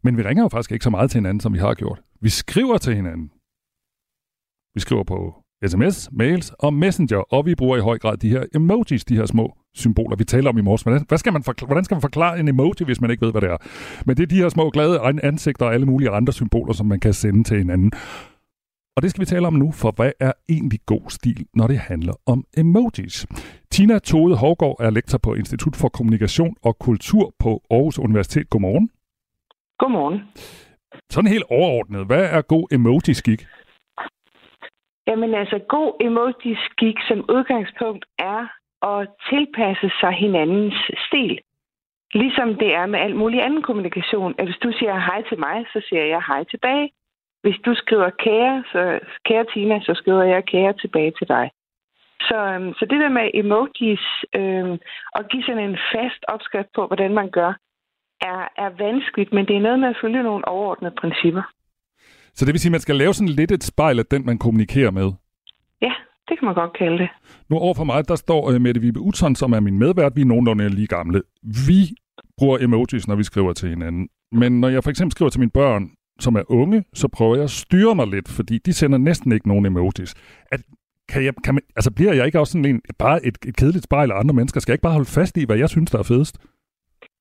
Men vi ringer jo faktisk ikke så meget til hinanden, som vi har gjort. Vi skriver til hinanden. Vi skriver på sms, mails og messenger, og vi bruger i høj grad de her emojis, de her små symboler, vi taler om i morges. Hvordan, hvad skal man forklare, hvordan skal man forklare en emoji, hvis man ikke ved, hvad det er? Men det er de her små glade ansigter og alle mulige andre symboler, som man kan sende til hinanden. Og det skal vi tale om nu, for hvad er egentlig god stil, når det handler om emojis? Tina Tode Hovgaard er lektor på Institut for Kommunikation og Kultur på Aarhus Universitet. Godmorgen. Godmorgen. Sådan helt overordnet, hvad er god emoji-skik? Jamen altså, god emoji-skik som udgangspunkt er at tilpasse sig hinandens stil. Ligesom det er med alt mulig anden kommunikation. At hvis du siger hej til mig, så siger jeg hej tilbage. Hvis du skriver kære, så kære Tina, så skriver jeg kære tilbage til dig. Så, øhm, så det der med emojis øh, og give sådan en fast opskrift på, hvordan man gør, er, er vanskeligt, men det er noget med at følge nogle overordnede principper. Så det vil sige, at man skal lave sådan lidt et spejl af den, man kommunikerer med? Ja, det kan man godt kalde det. Nu overfor mig, der står uh, Mette Vibe Utzon, som er min medvært. Vi er nogenlunde lige gamle. Vi bruger emojis, når vi skriver til hinanden. Men når jeg for eksempel skriver til mine børn, som er unge, så prøver jeg at styre mig lidt, fordi de sender næsten ikke nogen emojis. At, kan jeg, kan man, altså bliver jeg ikke også sådan en, bare et, et kedeligt spejl af andre mennesker? Skal jeg ikke bare holde fast i, hvad jeg synes, der er fedest?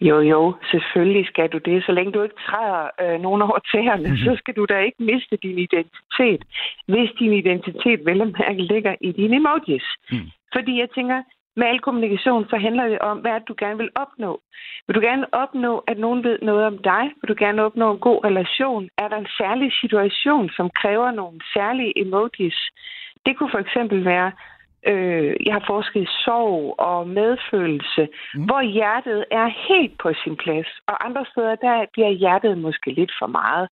Jo, jo, selvfølgelig skal du det. Så længe du ikke træder øh, nogen over tæerne, mm-hmm. så skal du da ikke miste din identitet, hvis din identitet vel og mærke ligger i dine emojis. Mm. Fordi jeg tænker, med al kommunikation, så handler det om, hvad du gerne vil opnå. Vil du gerne opnå, at nogen ved noget om dig? Vil du gerne opnå en god relation? Er der en særlig situation, som kræver nogle særlige emojis? Det kunne for eksempel være, øh, jeg har forsket i sorg og medfølelse, mm. hvor hjertet er helt på sin plads, og andre steder, der bliver hjertet måske lidt for meget.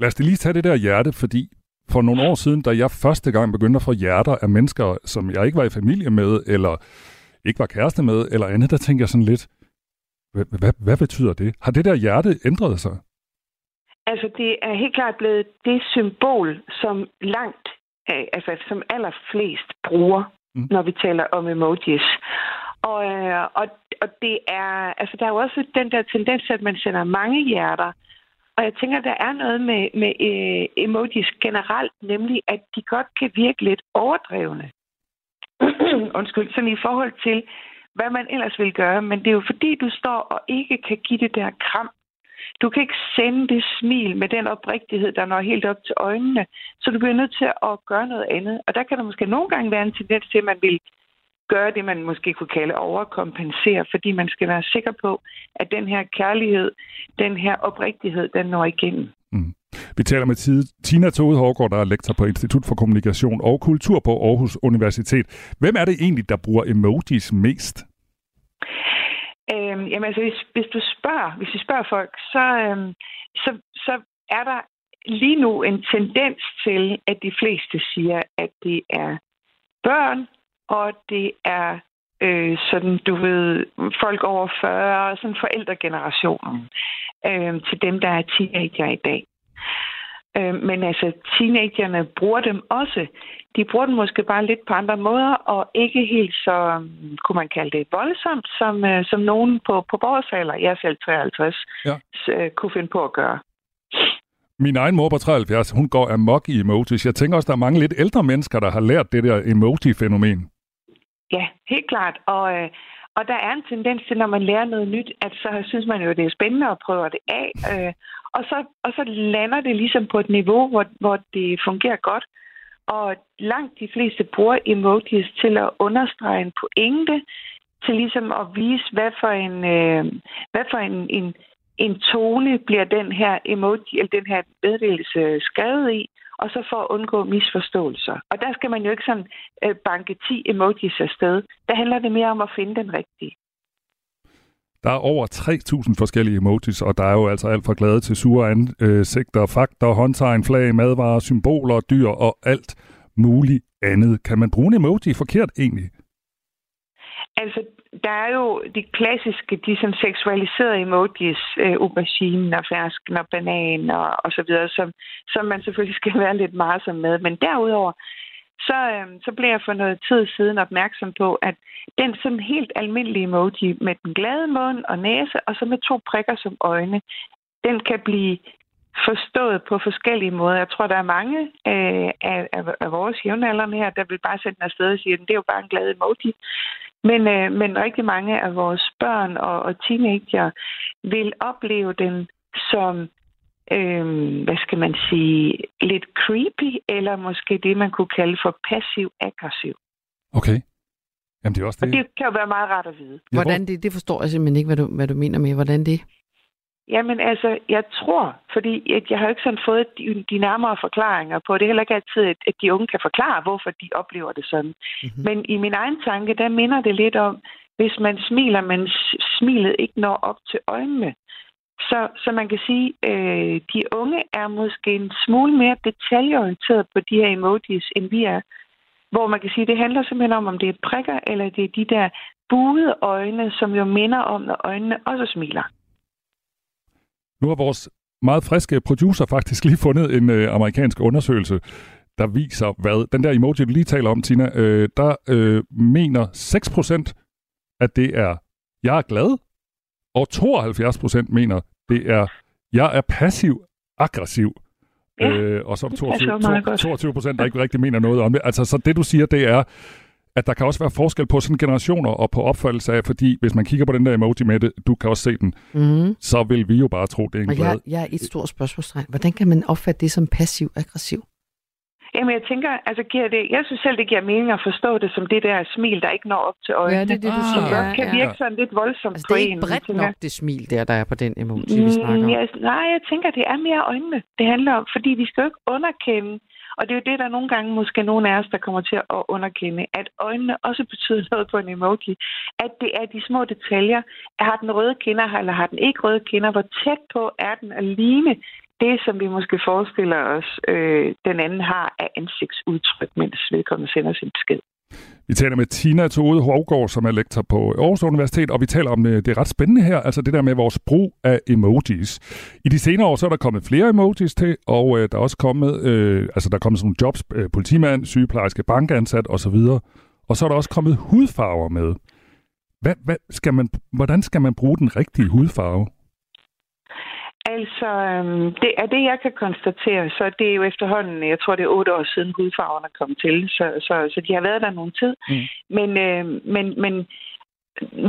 Lad os lige tage det der hjerte, fordi for nogle år siden, da jeg første gang begyndte at få hjerter af mennesker, som jeg ikke var i familie med, eller ikke var kæreste med, eller andet, der tænker jeg sådan lidt, hvad, hvad, hvad betyder det? Har det der hjerte ændret sig? Altså, det er helt klart blevet det symbol, som langt altså som allerflest bruger, mm. når vi taler om emojis. Og, øh, og, og det er, altså der er jo også den der tendens, at man sender mange hjerter. Og jeg tænker, der er noget med, med øh, emojis generelt, nemlig at de godt kan virke lidt overdrevne. Undskyld, sådan i forhold til, hvad man ellers vil gøre. Men det er jo fordi, du står og ikke kan give det der kram, du kan ikke sende det smil med den oprigtighed, der når helt op til øjnene. Så du bliver nødt til at gøre noget andet. Og der kan der måske nogle gange være en tendens til, at man vil gøre det, man måske kunne kalde overkompensere, fordi man skal være sikker på, at den her kærlighed, den her oprigtighed, den når igennem. Mm. Vi taler med Tina Tode Hårgaard, der er lektor på Institut for Kommunikation og Kultur på Aarhus Universitet. Hvem er det egentlig, der bruger emojis mest? Øhm, jamen altså, hvis, hvis du spørger, hvis vi spørger folk, så, øhm, så, så er der lige nu en tendens til, at de fleste siger, at det er børn, og det er øh, sådan, du ved, folk over 40, sådan forældregenerationen, øh, til dem, der er teenager i dag. Øh, men altså, teenagerne bruger dem også. De bruger dem måske bare lidt på andre måder, og ikke helt så, um, kunne man kalde det, voldsomt, som, øh, som nogen på, på vores alder, jeg er selv 53, ja. øh, kunne finde på at gøre. Min egen mor på 73, hun går amok i emojis. Jeg tænker også, der er mange lidt ældre mennesker, der har lært det der emoji-fænomen. Ja, helt klart. Og, øh, og der er en tendens til, når man lærer noget nyt, at så synes man jo, at det er spændende at prøve det af. Øh, og, så, og så lander det ligesom på et niveau, hvor, hvor det fungerer godt. Og langt de fleste bruger emojis til at understrege en pointe, til ligesom at vise, hvad for en, øh, hvad for en, en, en tone bliver den her emoji, eller den her meddelelse skrevet i, og så for at undgå misforståelser. Og der skal man jo ikke sådan øh, banke 10 emojis afsted. Der handler det mere om at finde den rigtige. Der er over 3.000 forskellige emojis, og der er jo altså alt fra glade til sure ansigter, øh, fakter, håndtegn, flag, madvarer, symboler, dyr og alt muligt andet. Kan man bruge en emoji forkert egentlig? Altså, der er jo de klassiske, de som seksualiserede emojis, øh, aubergine og fersken og banan og, og så videre, som, som man selvfølgelig skal være lidt som med. Men derudover, så, øh, så blev jeg for noget tid siden opmærksom på, at den sådan helt almindelige emoji med den glade mund og næse, og så med to prikker som øjne, den kan blive forstået på forskellige måder. Jeg tror, der er mange øh, af, af, af vores jævnaldrende her, der vil bare sætte den afsted og sige, at det er jo bare en glad emoji. Men, øh, men rigtig mange af vores børn og, og teenager vil opleve den som, øh, hvad skal man sige, lidt creepy, eller måske det, man kunne kalde for passiv-aggressiv. Okay. Jamen, det er også det. Og det kan jo være meget rart at vide. Hvordan det, det forstår jeg simpelthen ikke, hvad du, hvad du mener med. Hvordan det? Jamen altså, jeg tror, fordi at jeg har ikke sådan fået de, de nærmere forklaringer på, det er heller ikke altid, at, at de unge kan forklare, hvorfor de oplever det sådan. Mm-hmm. Men i min egen tanke, der minder det lidt om, hvis man smiler, men smilet ikke når op til øjnene. Så, så man kan sige, øh, de unge er måske en smule mere detaljeorienteret på de her emojis, end vi er. Hvor man kan sige, det handler simpelthen om, om det er prikker, eller det er de der buede øjne, som jo minder om, når øjnene også smiler. Nu har vores meget friske producer faktisk lige fundet en øh, amerikansk undersøgelse, der viser, hvad den der emoji, du lige taler om, Tina, øh, der øh, mener 6% at det er, jeg er glad, og 72% mener, det er, jeg er passiv-aggressiv. Ja, øh, og så er der 22, 22 procent, der ikke rigtig mener noget om det. Altså, så det du siger, det er, at der kan også være forskel på sådan generationer og på opfattelse af, fordi hvis man kigger på den der emoji med det, du kan også se den, mm. så vil vi jo bare tro, det er en og glad. Jeg, jeg er et stort spørgsmålstegn. Hvordan kan man opfatte det som passiv-aggressiv? Jamen, jeg tænker, altså giver det, jeg synes selv, det giver mening at forstå det som det der smil, der ikke når op til øjnene. Ja, det er det, du siger. Det kan virke sådan lidt voldsomt altså, det er ikke bredt nok, det smil der, der er på den emoji, vi snakker om. Ja, nej, jeg tænker, det er mere øjnene, det handler om, fordi vi skal jo ikke underkende og det er jo det, der nogle gange måske nogle af os, der kommer til at underkende, at øjnene også betyder noget på en emoji. At det er de små detaljer. Har den røde kinder, eller har den ikke røde kinder? Hvor tæt på er den at ligne det, som vi måske forestiller os, øh, den anden har af ansigtsudtryk, mens vedkommende sender sin besked. Vi taler med Tina Tode Hovgaard, som er lektor på Aarhus Universitet, og vi taler om øh, det er ret spændende her, altså det der med vores brug af emojis. I de senere år så er der kommet flere emojis til, og øh, der er også kommet, øh, altså der er kommet sådan nogle jobs, øh, politimand, sygeplejerske, bankansat osv., og så er der også kommet hudfarver med. Hvad, hvad skal man, hvordan skal man bruge den rigtige hudfarve? Altså, øhm, det er det, jeg kan konstatere. Så det er jo efterhånden, jeg tror, det er otte år siden hudfarverne kom til. Så, så, så de har været der nogle tid. Mm. Men, øh, men, men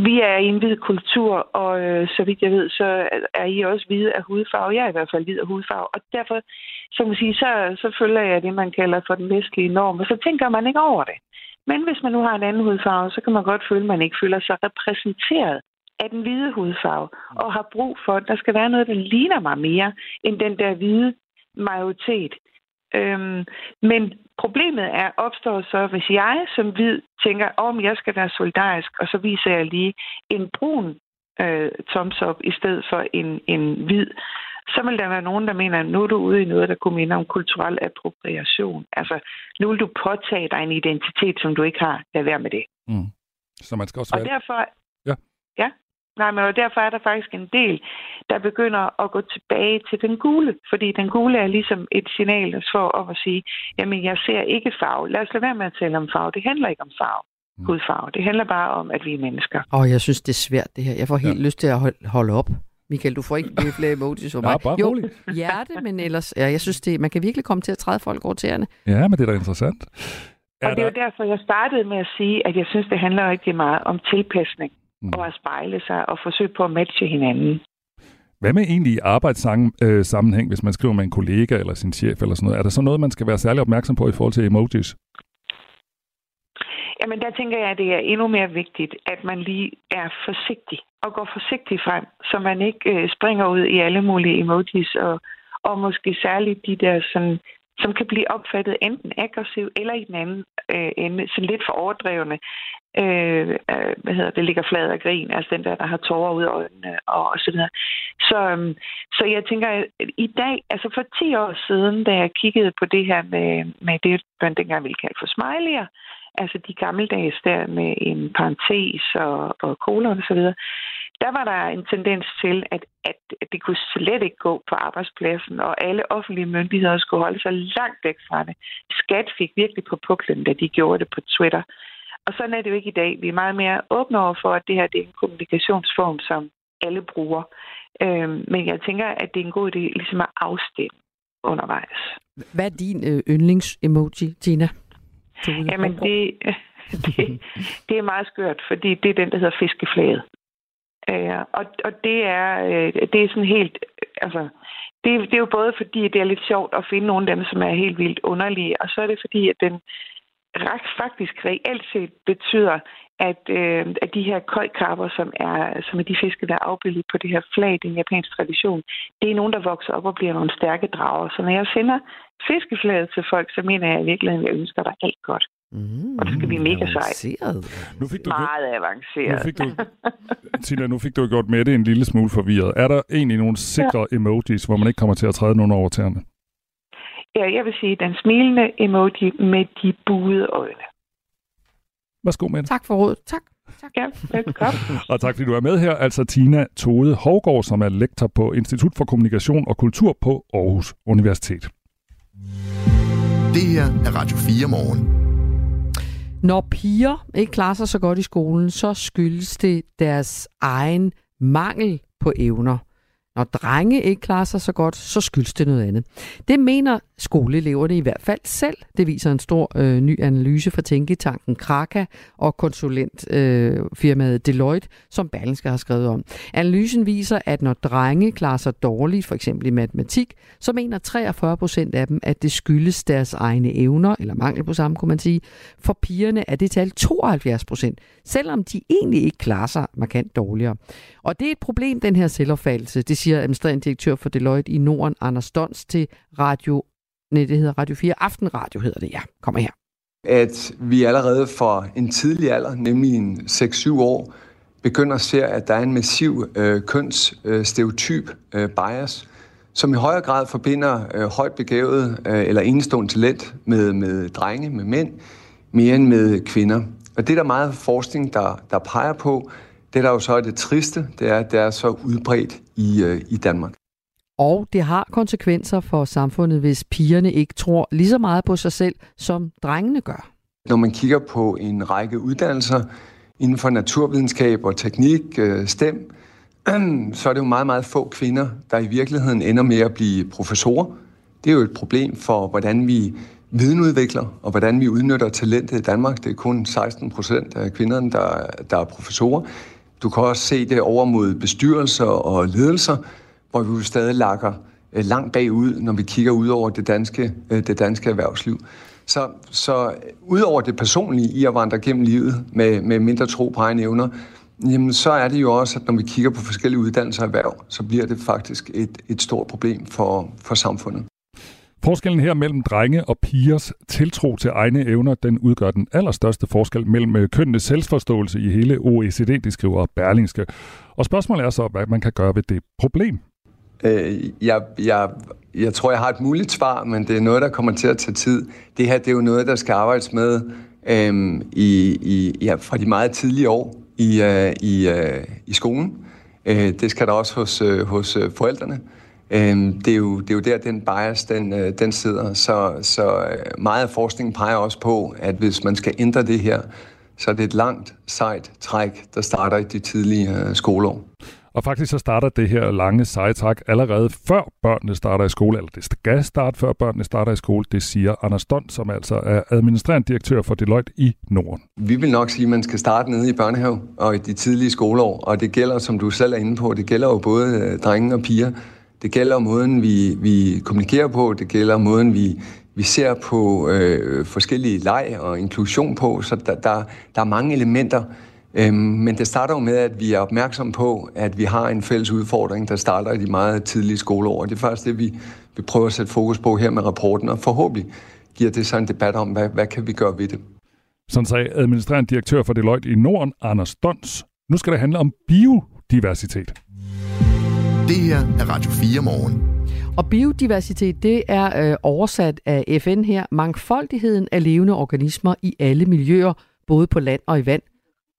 vi er i en hvid kultur, og øh, så vidt jeg ved, så er I også hvide af hudfarve. Jeg er i hvert fald hvid af hudfarve. Og derfor, så, man sige, så, så følger jeg det, man kalder for den vestlige norm. Og så tænker man ikke over det. Men hvis man nu har en anden hudfarve, så kan man godt føle, at man ikke føler sig repræsenteret af den hvide hudfarve, og har brug for, at der skal være noget, der ligner mig mere, end den der hvide majoritet. Øhm, men problemet er opstår så, hvis jeg som hvid tænker, om oh, jeg skal være solidarisk, og så viser jeg lige en brun øh, thumbs up i stedet for en, en hvid, så vil der være nogen, der mener, at nu er du ude i noget, der kunne minde om kulturel appropriation. Altså, nu vil du påtage dig en identitet, som du ikke har. Lad være med det. Mm. Så man skal også og være... derfor, ja. ja. Nej, men og derfor er der faktisk en del, der begynder at gå tilbage til den gule. Fordi den gule er ligesom et signal for om at sige, jamen jeg ser ikke farve. Lad os lade være med at tale om farve. Det handler ikke om farve. Mm. Hudfarve. Det handler bare om, at vi er mennesker. Åh, oh, jeg synes, det er svært det her. Jeg får helt ja. lyst til at holde op. Michael, du får ikke flere emojis for mig. Ja, bare jo, hjerte, men ellers, ja, jeg synes, det, man kan virkelig komme til at træde folk over tæerne. Ja, men det er da interessant. Er og det er jo derfor, jeg startede med at sige, at jeg synes, det handler rigtig meget om tilpasning mm. og at spejle sig og forsøge på at matche hinanden. Hvad med egentlig i arbejdssammenhæng, hvis man skriver med en kollega eller sin chef eller sådan noget? Er der så noget, man skal være særlig opmærksom på i forhold til emojis? Jamen, der tænker jeg, at det er endnu mere vigtigt, at man lige er forsigtig og går forsigtigt frem, så man ikke øh, springer ud i alle mulige emojis, og, og måske særligt de der, sådan, som kan blive opfattet enten aggressiv eller i den anden øh, ende, sådan lidt for overdrevne. øh, øh, hvad hedder det, ligger flad og grin, altså den der, der har tårer ud af øjnene og, og så videre. Så, øh, så jeg tænker, at i dag, altså for 10 år siden, da jeg kiggede på det her med, med det, man dengang ville kalde for smiley'er, altså de gammeldags der med en parentes og, og kolon og så videre, der var der en tendens til, at, at det kunne slet ikke gå på arbejdspladsen, og alle offentlige myndigheder skulle holde sig langt væk fra det. Skat fik virkelig på puklen, da de gjorde det på Twitter. Og sådan er det jo ikke i dag. Vi er meget mere åbne over for, at det her det er en kommunikationsform, som alle bruger. Øhm, men jeg tænker, at det er en god idé ligesom at afstemme undervejs. Hvad er din øh, yndlings-emoji, Tina? Jamen, det, det, det er meget skørt, fordi det er den, der hedder fiskeflaget. Øh, og, og det er, øh, det er sådan helt, altså, det, det er jo både fordi, det er lidt sjovt at finde nogle af dem, som er helt vildt underlige, og så er det fordi, at den faktisk reelt set betyder, at, øh, at de her køjkrabber, som er, som er de fiske, der er afbildet på det her flag, den japanske tradition, det er nogen, der vokser op og bliver nogle stærke drager. Så når jeg sender fiskeflaget til folk, så mener jeg i virkeligheden, at jeg ønsker dig alt godt. Mm, og det skal blive mega sejt. Nu fik du Meget avanceret. Nu fik du, Tina, nu fik du gjort med det en lille smule forvirret. Er der egentlig nogle sikre ja. emojis, hvor man ikke kommer til at træde nogen over tæerne? Ja, jeg vil sige den smilende emoji med de buede øjne. Værsgo med det. Tak for rådet. Tak. Tak. Ja, velkommen. og tak fordi du er med her. Altså Tina Tode Hovgaard, som er lektor på Institut for Kommunikation og Kultur på Aarhus Universitet. Det her er Radio 4 morgen. Når piger ikke klarer sig så godt i skolen, så skyldes det deres egen mangel på evner. Når drenge ikke klarer sig så godt, så skyldes det noget andet. Det mener skoleeleverne i hvert fald selv. Det viser en stor øh, ny analyse fra Tænketanken Kraka og konsulentfirmaet øh, Deloitte, som Berlingske har skrevet om. Analysen viser, at når drenge klarer sig dårligt, for eksempel i matematik, så mener 43 procent af dem, at det skyldes deres egne evner, eller mangel på samme, kunne man sige. For pigerne er det tal 72 procent, selvom de egentlig ikke klarer sig markant dårligere. Og det er et problem, den her selvopfattelse. Det siger administrerende direktør for Deloitte i Norden, Anders Dons, til Radio Nej, det hedder Radio 4 Aftenradio, hedder det, ja. Kommer her. At vi allerede fra en tidlig alder, nemlig en 6-7 år, begynder at se, at der er en massiv øh, kønsstereotyp øh, øh, bias, som i højere grad forbinder øh, højt begavet øh, eller enestående talent med, med drenge, med mænd, mere end med kvinder. Og det er der meget forskning, der, der peger på. Det, der jo så er det triste, det er, at det er så udbredt i, øh, i Danmark. Og det har konsekvenser for samfundet, hvis pigerne ikke tror lige så meget på sig selv, som drengene gør. Når man kigger på en række uddannelser inden for naturvidenskab og teknik, øh, STEM, så er det jo meget, meget få kvinder, der i virkeligheden ender med at blive professorer. Det er jo et problem for, hvordan vi videnudvikler, og hvordan vi udnytter talentet i Danmark. Det er kun 16 procent af kvinderne, der, der er professorer. Du kan også se det over mod bestyrelser og ledelser, hvor vi jo stadig lakker øh, langt bagud, når vi kigger ud over det danske, øh, det danske erhvervsliv. Så, så øh, ud over det personlige i at vandre gennem livet med, med mindre tro på egne evner, jamen så er det jo også, at når vi kigger på forskellige uddannelser og erhverv, så bliver det faktisk et, et stort problem for, for samfundet. Forskellen her mellem drenge og pigers tiltro til egne evner, den udgør den allerstørste forskel mellem øh, kønnenes selvforståelse i hele OECD, det skriver Berlingske. Og spørgsmålet er så, hvad man kan gøre ved det problem. Øh, jeg, jeg, jeg tror, jeg har et muligt svar, men det er noget, der kommer til at tage tid. Det her det er jo noget, der skal arbejdes med øh, i, i, ja, fra de meget tidlige år i, øh, i, øh, i skolen. Øh, det skal der også hos, øh, hos øh, forældrene. Uh, det, er jo, det er jo der, den bias den, uh, den sidder. Så, så meget af forskningen peger også på, at hvis man skal ændre det her, så er det et langt, sejt træk, der starter i de tidlige uh, skoleår. Og faktisk så starter det her lange sejtræk allerede før børnene starter i skole, eller det skal starte før børnene starter i skole, det siger Anders Dont, som altså er administrerende direktør for Deloitte i Norden. Vi vil nok sige, at man skal starte nede i børnehave og i de tidlige skoleår, og det gælder, som du selv er inde på, det gælder jo både øh, drenge og piger. Det gælder måden, vi, vi kommunikerer på, det gælder måden, vi, vi ser på øh, forskellige leg og inklusion på, så der, der, der er mange elementer, Øhm, men det starter jo med, at vi er opmærksom på, at vi har en fælles udfordring, der starter i de meget tidlige skoleår. Det er faktisk det, vi, vi prøver at sætte fokus på her med rapporten, og forhåbentlig giver det så en debat om, hvad, hvad kan vi gøre ved det. Sådan sagde administrerende direktør for Deloitte i Norden, Anders Dons. Nu skal det handle om biodiversitet. Det her er Radio 4 morgen. Og biodiversitet, det er øh, oversat af FN her, mangfoldigheden af levende organismer i alle miljøer, både på land og i vand,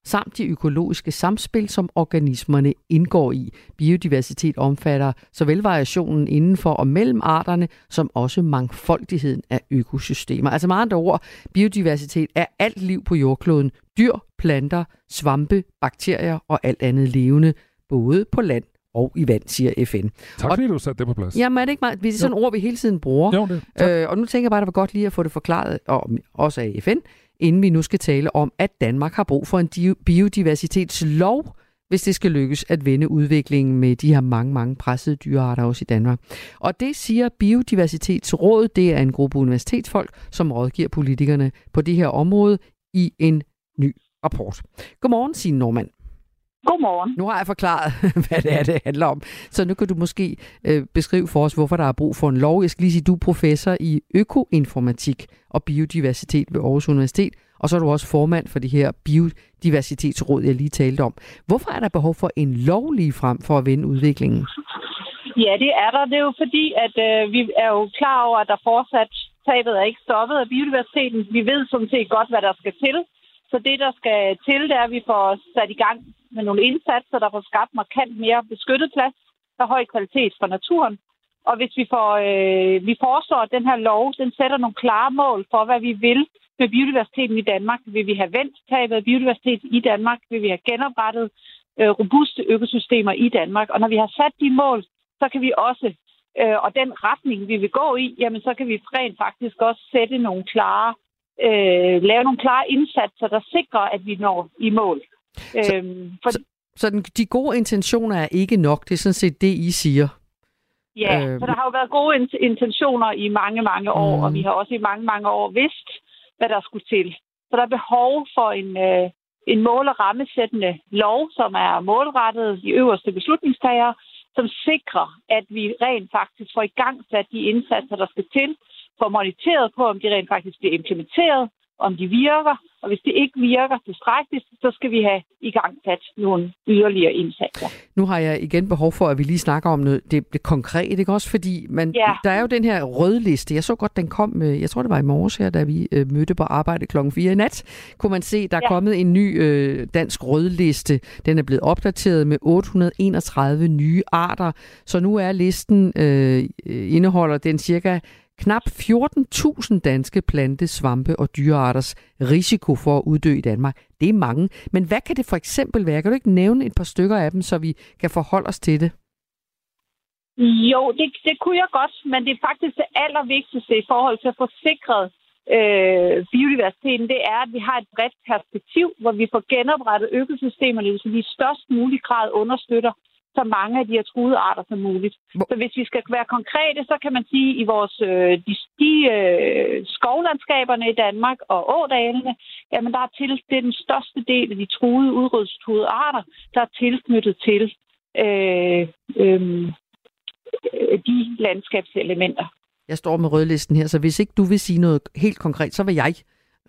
samt de økologiske samspil, som organismerne indgår i. Biodiversitet omfatter såvel variationen inden for og mellem arterne, som også mangfoldigheden af økosystemer. Altså meget andre ord, biodiversitet er alt liv på jordkloden. Dyr, planter, svampe, bakterier og alt andet levende, både på land og i vand, siger FN. Tak fordi du satte det på plads. Jamen er det ikke meget? Det er sådan et ord, vi hele tiden bruger. Jo, det. Øh, og nu tænker jeg bare, at det var godt lige at få det forklaret, og også af FN, inden vi nu skal tale om, at Danmark har brug for en biodiversitetslov, hvis det skal lykkes at vende udviklingen med de her mange, mange pressede dyrearter også i Danmark. Og det siger Biodiversitetsrådet, det er en gruppe universitetsfolk, som rådgiver politikerne på det her område i en ny rapport. Godmorgen, Signe Normand. Godmorgen. Nu har jeg forklaret, hvad det er, det handler om. Så nu kan du måske øh, beskrive for os, hvorfor der er brug for en lov. Jeg skal lige sige, du er professor i økoinformatik og biodiversitet ved Aarhus Universitet, og så er du også formand for det her biodiversitetsråd, jeg lige talte om. Hvorfor er der behov for en lov lige frem for at vende udviklingen? Ja, det er der. Det er jo fordi, at øh, vi er jo klar over, at der fortsat tabet er ikke stoppet af biodiversiteten. Vi ved sådan set godt, hvad der skal til. Så det, der skal til, det er, at vi får sat i gang med nogle indsatser, der får skabt markant mere beskyttet plads af høj kvalitet for naturen. Og hvis vi, får, øh, vi foreslår, at den her lov den sætter nogle klare mål for, hvad vi vil med biodiversiteten i Danmark. Vil vi have vendt tabet af biodiversitet i Danmark? Vil vi have genoprettet øh, robuste økosystemer i Danmark? Og når vi har sat de mål, så kan vi også, øh, og den retning, vi vil gå i, jamen så kan vi rent faktisk også sætte nogle klare, øh, lave nogle klare indsatser, der sikrer, at vi når i mål. Så, øhm, for... så, så den, de gode intentioner er ikke nok. Det er sådan set det, I siger. Ja, øh, for der har jo været gode intentioner i mange, mange år, mm. og vi har også i mange, mange år vidst, hvad der skulle til. Så der er behov for en, øh, en mål- og rammesættende lov, som er målrettet de øverste beslutningstagere, som sikrer, at vi rent faktisk får i gang sat de indsatser, der skal til, får moniteret på, om de rent faktisk bliver implementeret, om de virker, og hvis det ikke virker tilstrækkeligt, så skal vi have i gang sat nogle yderligere indsatser. Nu har jeg igen behov for, at vi lige snakker om noget, det, det konkrete, ikke også? Fordi man, ja. der er jo den her rødliste. Jeg så godt, den kom, jeg tror det var i morges her, da vi øh, mødte på arbejde klokken 4 i nat. Kunne man se, der er ja. kommet en ny øh, dansk rødliste. Den er blevet opdateret med 831 nye arter. Så nu er listen, øh, indeholder den cirka knap 14.000 danske plante, svampe og dyrearters risiko for at uddø i Danmark. Det er mange. Men hvad kan det for eksempel være? Kan du ikke nævne et par stykker af dem, så vi kan forholde os til det? Jo, det, det kunne jeg godt, men det er faktisk det allervigtigste i forhold til at få sikret øh, biodiversiteten, det er, at vi har et bredt perspektiv, hvor vi får genoprettet økosystemerne, så vi i størst mulig grad understøtter så mange af de her truede arter som muligt. Så hvis vi skal være konkrete, så kan man sige, at i vores øh, de, de øh, skovlandskaberne i Danmark og ådalene, jamen der er til, det er den største del af de truede, udryddelsestruede arter, der er tilknyttet til øh, øh, de landskabselementer. Jeg står med rødlisten her, så hvis ikke du vil sige noget helt konkret, så vil jeg.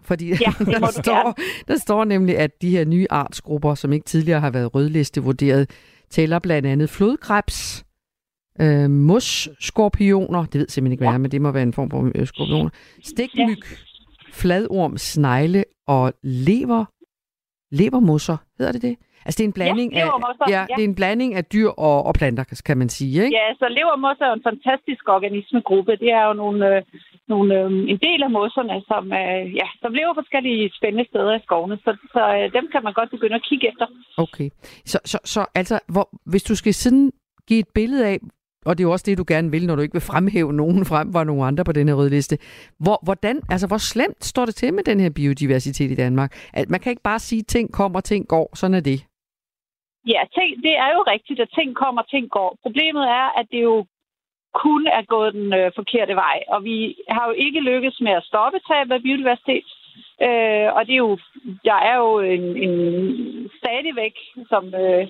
Fordi ja, der, står, der står nemlig, at de her nye artsgrupper, som ikke tidligere har været rødliste vurderet, tæller blandt andet flodkrebs, øh, mus-skorpioner, det ved jeg simpelthen ikke, hvad er, men det må være en form for øh, skorpioner, stikmyg, fladorm, snegle og lever, levermusser, hedder det det? Altså det er en blanding ja, af ja, ja. det er en blanding af dyr og, og planter, kan man sige, ikke? Ja, så levermosser er jo en fantastisk organismegruppe. Det er jo nogle, øh, nogle øh, en del af mosserne, som, øh, ja, som lever forskellige spændende steder i skovene, så, så øh, dem kan man godt begynde at kigge efter. Okay, så, så, så altså, hvor, hvis du skal sådan give et billede af, og det er jo også det, du gerne vil, når du ikke vil fremhæve nogen frem for nogle andre på den her røde liste. Hvor, hvordan, altså, hvor slemt står det til med den her biodiversitet i Danmark? At man kan ikke bare sige, at ting kommer, ting går. Sådan er det. Ja, ting, det er jo rigtigt, at ting kommer, ting går. Problemet er, at det jo kun er gået den øh, forkerte vej, og vi har jo ikke lykkes med at stoppe tabet af biodiversitet. Øh, og det er jo, der er jo en, en stadigvæk, som øh,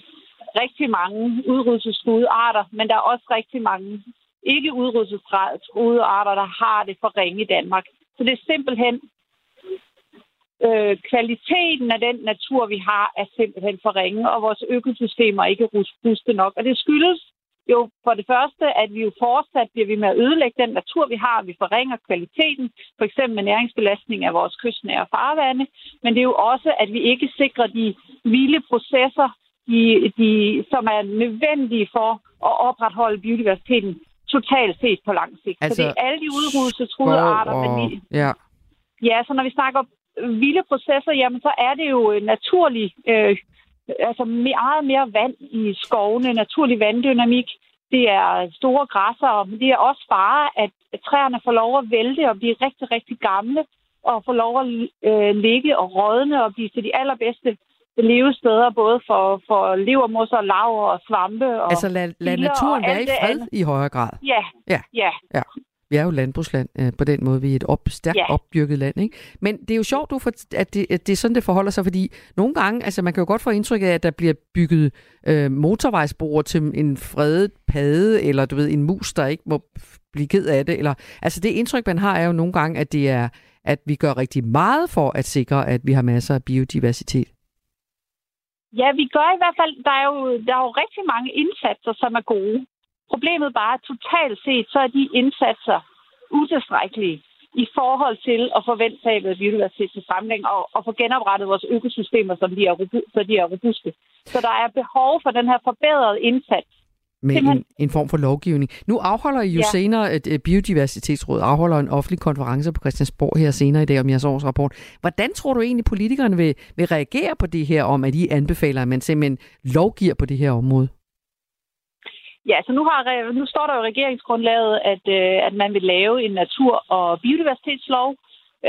rigtig mange udryddelsesgode arter, men der er også rigtig mange ikke udryddelsestruede arter, der har det for ringe i Danmark. Så det er simpelthen øh, kvaliteten af den natur, vi har, er simpelthen for ringe, og vores økosystemer er ikke robuste nok. Og det skyldes jo for det første, at vi jo fortsat bliver ved med at ødelægge den natur, vi har. Vi forringer kvaliteten, for eksempel med næringsbelastning af vores kystnære farvande. Men det er jo også, at vi ikke sikrer de vilde processer, de, de, som er nødvendige for at opretholde biodiversiteten totalt set på lang sigt. Altså, så det er alle de udryddelsestruede arter. Og... Men vi, ja. ja, så når vi snakker vilde processer, jamen så er det jo naturlig, øh, altså meget mere vand i skovene, naturlig vanddynamik. Det er store græsser, men det er også bare, at træerne får lov at vælte og blive rigtig, rigtig gamle, og får lov at øh, ligge og rådne og blive til de allerbedste levesteder, både for, for levermos og laver og svampe. Og altså lad, lad naturen være i fred andet. i højere grad. Ja, ja. ja. ja. Vi er jo landbrugsland øh, på den måde. Vi er et op, stærkt ja. opdyrket land. Ikke? Men det er jo sjovt, du for, at, det, at det er sådan, det forholder sig, fordi nogle gange, altså man kan jo godt få indtryk af, at der bliver bygget øh, motorvejsbroer til en fredet padde, eller du ved, en mus, der ikke må blive ked af det. Eller, altså det indtryk, man har, er jo nogle gange, at det er at vi gør rigtig meget for at sikre, at vi har masser af biodiversitet. Ja, vi gør i hvert fald, der er jo, der er jo rigtig mange indsatser, som er gode. Problemet bare, at totalt set, så er de indsatser utilstrækkelige i forhold til at forvente tabet af biodiversitet til fremlæng og, og få genoprettet vores økosystemer, som de er, så de er robuste. Så der er behov for den her forbedrede indsats med en, en form for lovgivning. Nu afholder I jo ja. senere, et uh, Biodiversitetsråd afholder en offentlig konference på Christiansborg her senere i dag om jeres årsrapport. Hvordan tror du egentlig, politikerne vil, vil reagere på det her om, at I anbefaler, at man simpelthen lovgiver på det her område? Ja, så nu, har, nu står der jo i regeringsgrundlaget, at, øh, at man vil lave en natur- og biodiversitetslov.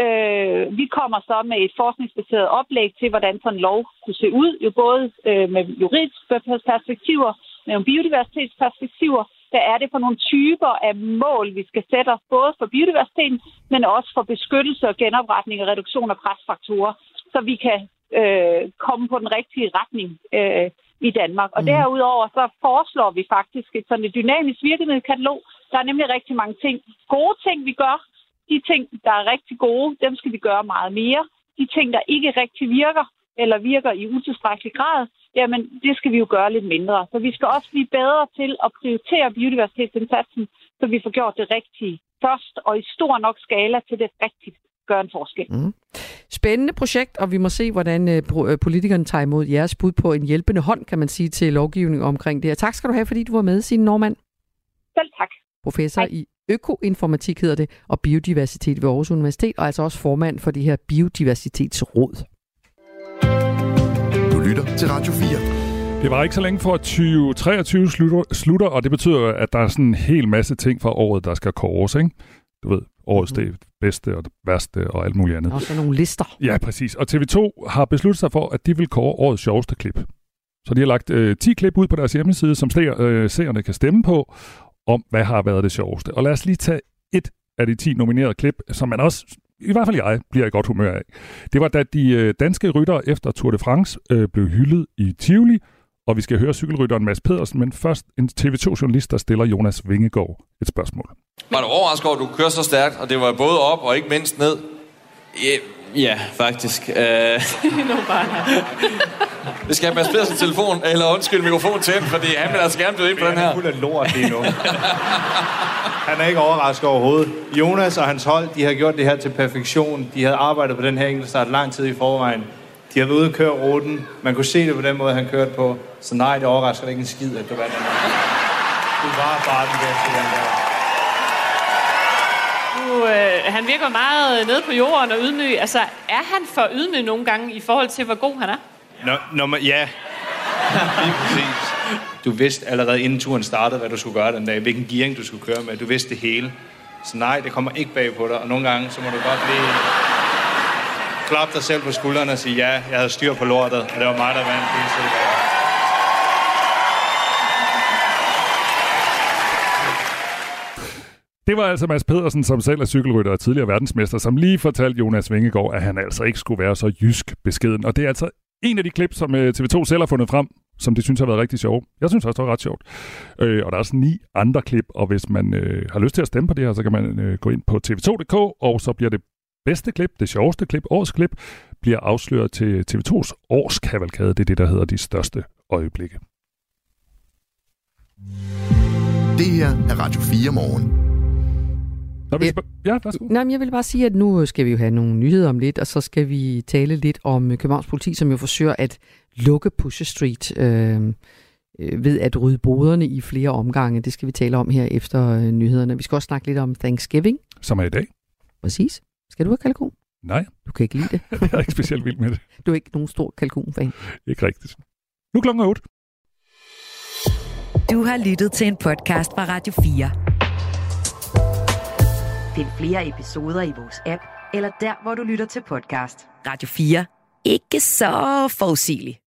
Øh, vi kommer så med et forskningsbaseret oplæg til, hvordan sådan en lov kunne se ud, jo både øh, med juridiske perspektiver, med nogle biodiversitetsperspektiver. Hvad er det for nogle typer af mål, vi skal sætte os, både for biodiversiteten, men også for beskyttelse og genopretning og reduktion af presfaktorer, så vi kan øh, komme på den rigtige retning øh, i Danmark. Og mm. derudover så foreslår vi faktisk et sådan et dynamisk virkemiddelkatalog. Der er nemlig rigtig mange ting. Gode ting, vi gør. De ting, der er rigtig gode, dem skal vi gøre meget mere. De ting, der ikke rigtig virker, eller virker i utilstrækkelig grad, jamen det skal vi jo gøre lidt mindre. Så vi skal også blive bedre til at prioritere biodiversitetsindsatsen, så vi får gjort det rigtige først og i stor nok skala til det rigtigt gør en forskel. Mm. Spændende projekt, og vi må se, hvordan øh, øh, politikerne tager imod jeres bud på en hjælpende hånd, kan man sige, til lovgivning omkring det her. Tak skal du have, fordi du var med, Signe Normand. Selv tak. Professor Hej. i økoinformatik hedder det, og biodiversitet ved Aarhus Universitet, og altså også formand for det her biodiversitetsråd lytter til Radio 4. Det var ikke så længe for, at 2023 slutter, slutter, og det betyder, at der er sådan en hel masse ting fra året, der skal kåres, ikke? Du ved, årets mm. det bedste og det værste og alt muligt andet. Og så nogle lister. Ja, præcis. Og TV2 har besluttet sig for, at de vil kåre årets sjoveste klip. Så de har lagt øh, 10 klip ud på deres hjemmeside, som ser, øh, seerne kan stemme på, om hvad har været det sjoveste. Og lad os lige tage et af de 10 nominerede klip, som man også i hvert fald jeg, bliver i godt humør af. Det var da de øh, danske ryttere efter Tour de France øh, blev hyldet i Tivoli, og vi skal høre cykelrytteren Mads Pedersen, men først en TV2-journalist, der stiller Jonas Vingegaard et spørgsmål. Var du overrasket over, at du kørte så stærkt, og det var både op og ikke mindst ned? Ja, ja faktisk. Uh... bare. Vi skal have Mads Pedersen telefon, eller undskyld, mikrofon til fordi han vil altså gerne byde ind på den her. Han er fuld af lort lige nu. Han er ikke overrasket overhovedet. Jonas og hans hold, de har gjort det her til perfektion. De havde arbejdet på den her enkeltstart lang tid i forvejen. De har været ude at køre ruten. Man kunne se det på den måde, han kørte på. Så nej, det overrasker ikke en skid, at du vandt den Du var bare den bedste, den der. Øh, han virker meget nede på jorden og ydmyg. Altså, er han for ydmyg nogle gange i forhold til, hvor god han er? Nå, når man, ja. Lige præcis. Du vidste allerede inden turen startede, hvad du skulle gøre den dag, hvilken gearing du skulle køre med. Du vidste det hele. Så nej, det kommer ikke bag på dig. Og nogle gange, så må du godt lige klappe dig selv på skuldrene og sige, ja, jeg havde styr på lortet, og det var mig, der vandt. Det Det var altså Mads Pedersen, som selv er cykelrytter og tidligere verdensmester, som lige fortalte Jonas Vingegaard, at han altså ikke skulle være så jysk beskeden. Og det er altså en af de klip, som øh, TV2 selv har fundet frem, som de synes har været rigtig sjove. Jeg synes også, det var ret sjovt. Øh, og der er også ni andre klip, og hvis man øh, har lyst til at stemme på det her, så kan man øh, gå ind på tv2.dk, og så bliver det bedste klip, det sjoveste klip, årets klip, bliver afsløret til TV2's årskavalkade. Det er det, der hedder de største øjeblikke. Det her er Radio 4 morgen. Nå, vi skal... Ja, værsgo. Nej, men jeg vil bare sige, at nu skal vi jo have nogle nyheder om lidt, og så skal vi tale lidt om Københavns politi, som jo forsøger at lukke Pusher Street øh, øh, ved at rydde boderne i flere omgange. Det skal vi tale om her efter øh, nyhederne. Vi skal også snakke lidt om Thanksgiving. Som er i dag. Præcis. Skal du have kalkun? Nej. Du kan ikke lide det. jeg er ikke specielt vild med det. Du er ikke nogen stor kalkun-fan. Ikke rigtigt. Nu klokken 8. Du har lyttet til en podcast fra Radio 4. Find flere episoder i vores app, eller der, hvor du lytter til podcast. Radio 4. Ikke så forudsigeligt.